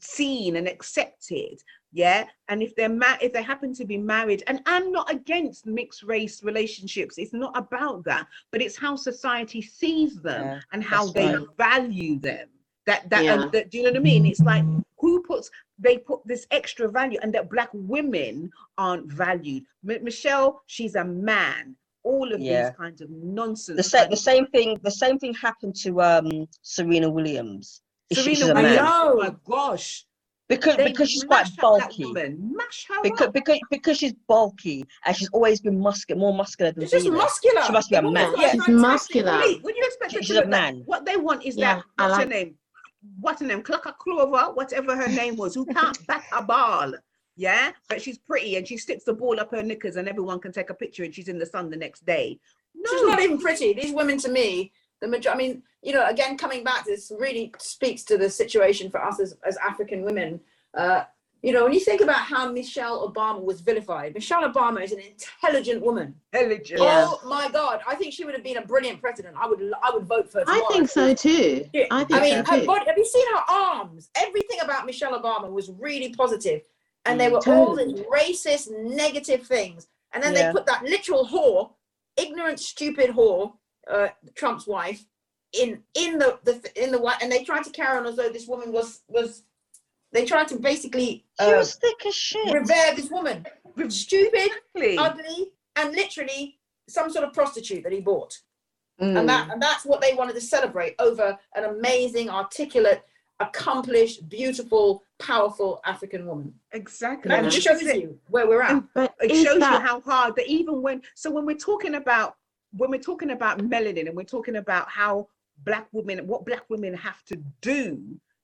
seen and accepted, yeah and if they're ma- if they happen to be married and i'm not against mixed race relationships it's not about that but it's how society sees them Yeah, and how they right. value them that that, Yeah. um, that do you know what i mean it's like who puts they put this extra value and that black women aren't valued M- michelle she's a man all of Yeah. these kinds of nonsense The same, the same thing, the same thing happened to um Serena Williams. Serena she's a Williams, man. oh my gosh because they because she's quite that bulky. woman, mash her Because up. because because she's bulky and she's always been muscular, more muscular than It's just muscular. She must be a man. got Yeah, she's fantastic muscular. weight. Wait, what do you expect her She's to a look like? man. What they want is Yeah, that I what's her name? What's her name? Clucker Clover, whatever her name was, who can't bat a ball. Yeah, but she's pretty and she sticks the ball up her knickers and everyone can take a picture and she's in the sun the next day. No, She's not even pretty. These women, to me, the major. I mean, you know, again, coming back, this really speaks to the situation for us as, as African women. Uh, you know, when you think about how Michelle Obama was vilified, Michelle Obama is an intelligent woman. intelligent. Oh my God, I think she would have been a brilliant president. I would, I would vote for her. I think so too. Yeah, I think I mean, so her too. body. Have you seen her arms? Everything about Michelle Obama was really positive, and they Mm. were all these racist, negative things. And then Yeah. they put that literal whore, ignorant, stupid whore, uh, Trump's wife, in in the, the in the white, and they tried to carry on as though this woman was was. They tried to basically She uh, was thick as shit. revere this woman, stupid, Exactly. ugly, and literally some sort of prostitute that he bought Mm. and that and that's what they wanted to celebrate over an amazing articulate accomplished beautiful powerful african woman Exactly. And this shows it. you where we're at And But it shows that, you how hard that even when so when we're talking about when we're talking about melanin and we're talking about how black women what black women have to do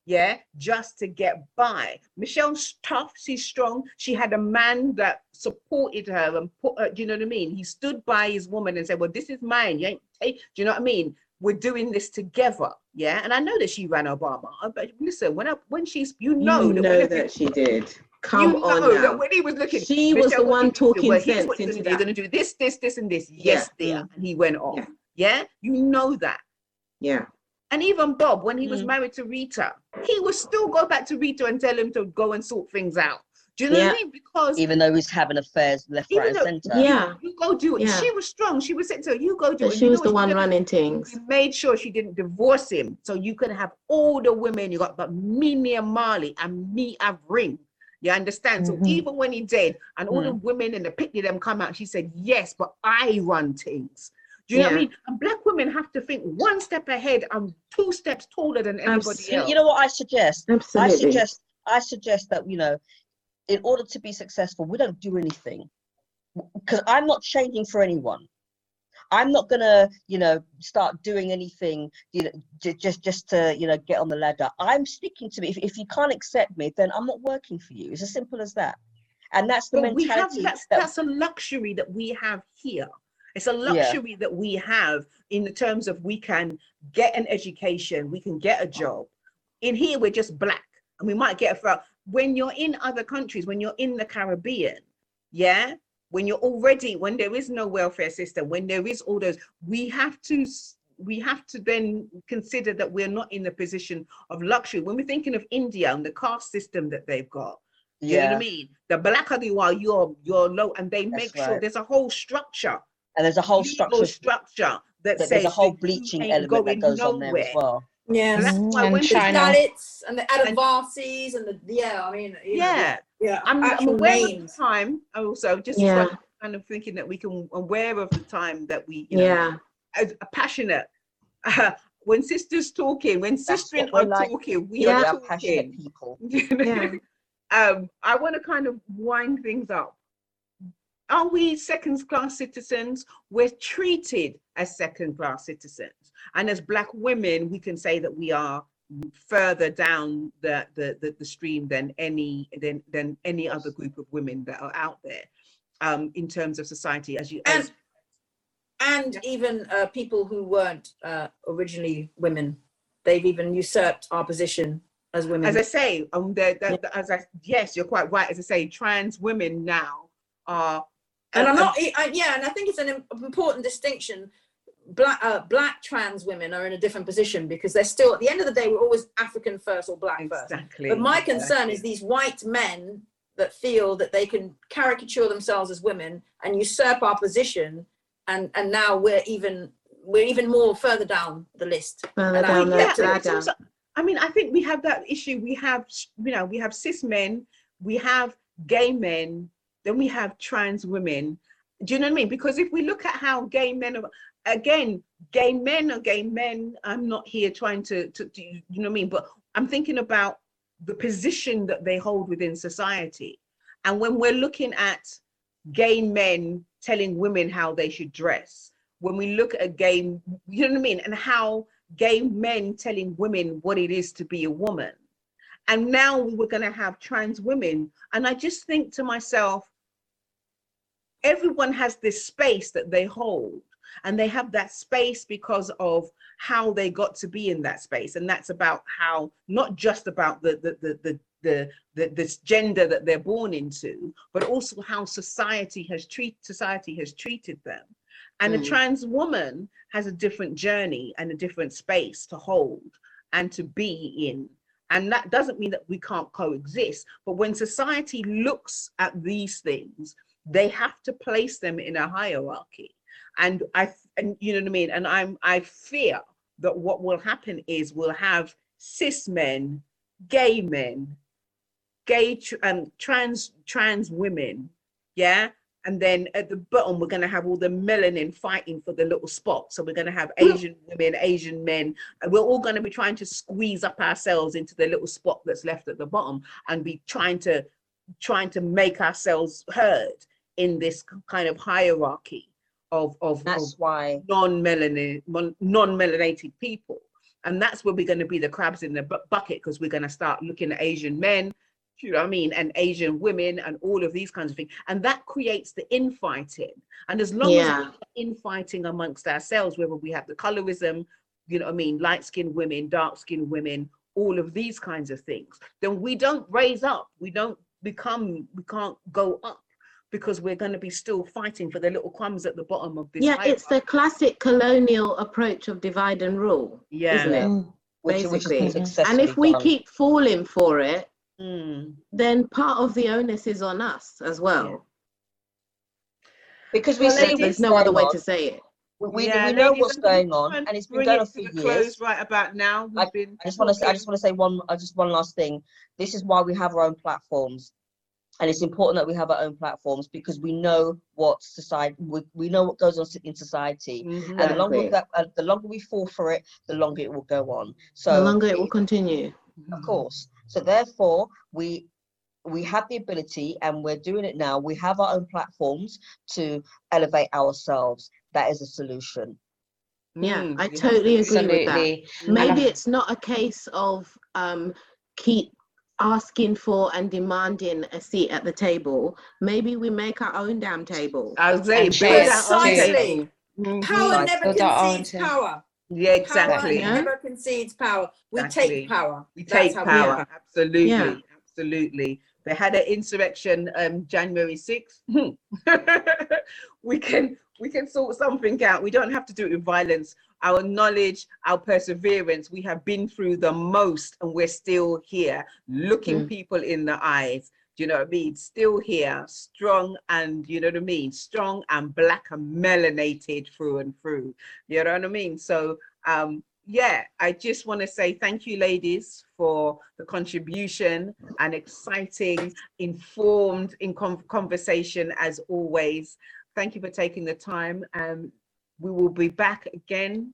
yeah just to get by. Michelle's tough she's strong. She had a man that supported her and put her do you know what i mean? He stood by his woman and said well this is mine you ain't take do you know what i mean? We're doing this together yeah? And i know that she ran obama uh, but listen when I, when she's you know you that know that she did. Come you know on that when he was looking She was the Michelle, one talking Well, sense what you're into gonna do. You're going to do this, this, this, and this. Yeah, Yes, dear. mm. And he went off. Yeah. Yeah. You know that. Yeah. And even Bob, when he was Mm. married to Rita, he would still go back to Rita and tell him to go and sort things out. Do you know what I mean? Because Even though he's having affairs left, Even right, and centre. Yeah. you go do it. Yeah. She was strong. She was saying to her, you go do But it. she was the one running things. She made sure she didn't divorce him. So you could have all the women. You got but me, Mia Marley, and me have ring. You understand? So Mhm. even when he did, and all the Mm. women and the picnic them come out, she said, Yes, but I run things. Do you know what I mean? And black women have to think one step ahead and two steps taller than anybody Absolutely. else. You know what I suggest? Absolutely. I suggest I suggest that you know, in order to be successful, we don't do anything because I'm not changing for anyone. I'm not gonna, you know, start doing anything, you know, j- just just to, you know, get on the ladder. I'm sticking to me. If, if you can't accept me, then I'm not working for you. It's as simple as that. And that's the but we have mentality. that's, that- that's a luxury that we have here it's a luxury that we have in the terms of we can get an education we can get a job in here we're just black and we might get a when you're in other countries when you're in the caribbean yeah when you're already when there is no welfare system when there is all those we have to we have to then consider that we're not in the position of luxury when we're thinking of india and the caste system that they've got do you know what. I mean? The blacker you are, you're you're low, and they That's make sure there's a whole structure, And there's a whole structure. structure that that says there's a whole bleaching element that going goes on there as well. yeah And that's why and when the they- China. Dalits and the And- and the yeah I mean yeah, yeah I'm, I'm actual aware of the time. Also, just Yeah. like kind of thinking that we can aware of the time that we, you know, Yeah. as a passionate. when sisters talking, when sisters are like. talking, we Yeah. Are are passionate talking. people. Yeah. um, I want to kind of wind things up. Are we second class citizens? We're treated as second class citizens. And as Black women, we can say that we are further down the, the, the, the stream than any than, than any other group of women that are out there um, in terms of society. As you as, and and even uh, people who weren't uh, originally women they've even usurped our position as women as I say, um, as I yes, you're quite right. As I say, trans women now are and I'm um, not. I, yeah, and I think it's an important distinction. Black uh, black trans women are in a different position because they're still at the end of the day we're always African first or black first. But my concern is these white men that feel that they can caricature themselves as women and usurp our position and and now we're even we're even more further down the list Further And I down think Yeah, a- it's ladder. also- I mean, I think we have that issue. We have, you know, we have cis men, we have gay men, then we have trans women. Do you know what I mean? Because if we look at how gay men are, again, gay men are gay men. I'm not here trying to, to, to you know what I mean? But I'm thinking about the position that they hold within society. And when we're looking at gay men telling women how they should dress, when we look at gay, you know what I mean? And how gay men telling women what it is to be a woman. And now we were going to have trans women. And I just think to myself, everyone has this space that they hold. And they have that space because of how they got to be in that space. And that's about how, not just about the, the, the, the, the, the this gender that they're born into, but also how society has treat society has treated them. And a Mm. trans woman has a different journey and a different space to hold and to be in. And that doesn't mean that we can't coexist. But when society looks at these things, they have to place them in a hierarchy. And I and you know what I mean? And I'm I fear that what will happen is we'll have cis men, gay men, gay tr- um, trans trans women, yeah. And then at the bottom, we're going to have all the melanin fighting for the little spot. So we're going to have Asian women, Asian men, and we're all going to be trying to squeeze up ourselves into the little spot that's left at the bottom, and be trying to trying to make ourselves heard in this kind of hierarchy of of, of That's why. non-melanin non-melanated people. And that's where we're going to be the crabs in the bu- bucket because we're going to start looking at asian men you know what i mean? And asian women and all of these kinds of things. And that creates the infighting. And as long Yeah. as infighting amongst ourselves whether we have the colorism you know what i mean light-skinned women dark-skinned women all of these kinds of things then we don't raise up. We don't become we can't go up because we're going to be still fighting for the little crumbs at the bottom of this Yeah, it's the classic colonial approach of divide and rule, yeah isn't it? Mm. which, which has been Basically. And if we done. keep falling for it, Mm. then part of the onus is on us as well. because we Well, see There's no other going way on. to say it. We, we, Yeah, we know what's gonna going try on, and and it's been going on to for the years. right about now. We've been I just want to say, I just want to say one, I just one last thing. This is why we have our own platforms, and it's important that we have our own platforms because we know what society, we, we know what goes on in society, Mhm. and the longer that, uh, the longer we fall for it, the longer it will go on. So the longer it will continue. of course. So therefore, we we have the ability, and we're doing it now. We have our own platforms to elevate ourselves. That is a solution. Yeah, Mm, I totally agree do with that. Absolutely. Maybe I- it's not a case of um, keep asking for and demanding a seat at the table. Maybe we make our own damn table. I was saying, And build share our own Precisely. table. Mhm. power never Build our own concedes power Yeah, power exactly. Yeah. never concedes power we Exactly. take power We That's take how we power. Absolutely. Yeah. Absolutely. They had an insurrection um January 6th. we can we can sort something out. We don't have to do it with violence. Our knowledge, our perseverance, we have been through the most and we're still here looking Mm. people in the eyes. Do you know what I mean? Still here, strong and you know what I mean? Strong and black and melanated through and through. You know what I mean? So um yeah, I just want to say thank you, ladies, for the contribution and exciting, informed in conversation as always. Thank you for taking the time. Um, we will be back again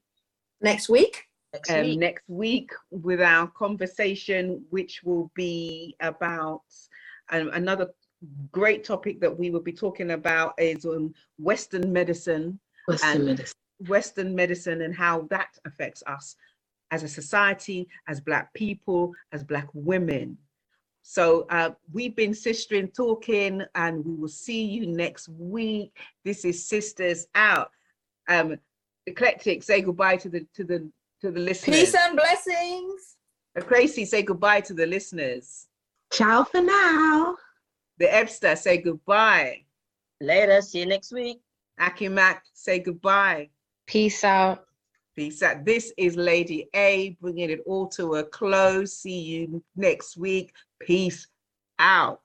next week Next um, week. next week with our conversation, which will be about um, another great topic that we will be talking about is um, Western medicine Western And- medicine. Western medicine and how that affects us as a society, as Black people, as Black women. So uh, we've been sistering talking, and we will see you next week. This is Sisters Out. Um, Eclectic, say goodbye to the to the to the listeners. peace and blessings Crazy, say goodbye to the listeners. Ciao for now. The Ebster, say goodbye. Later. See you next week. Akimak, say goodbye. Peace out. Peace out. This is Lady A bringing it all to a close. See you next week. Peace out.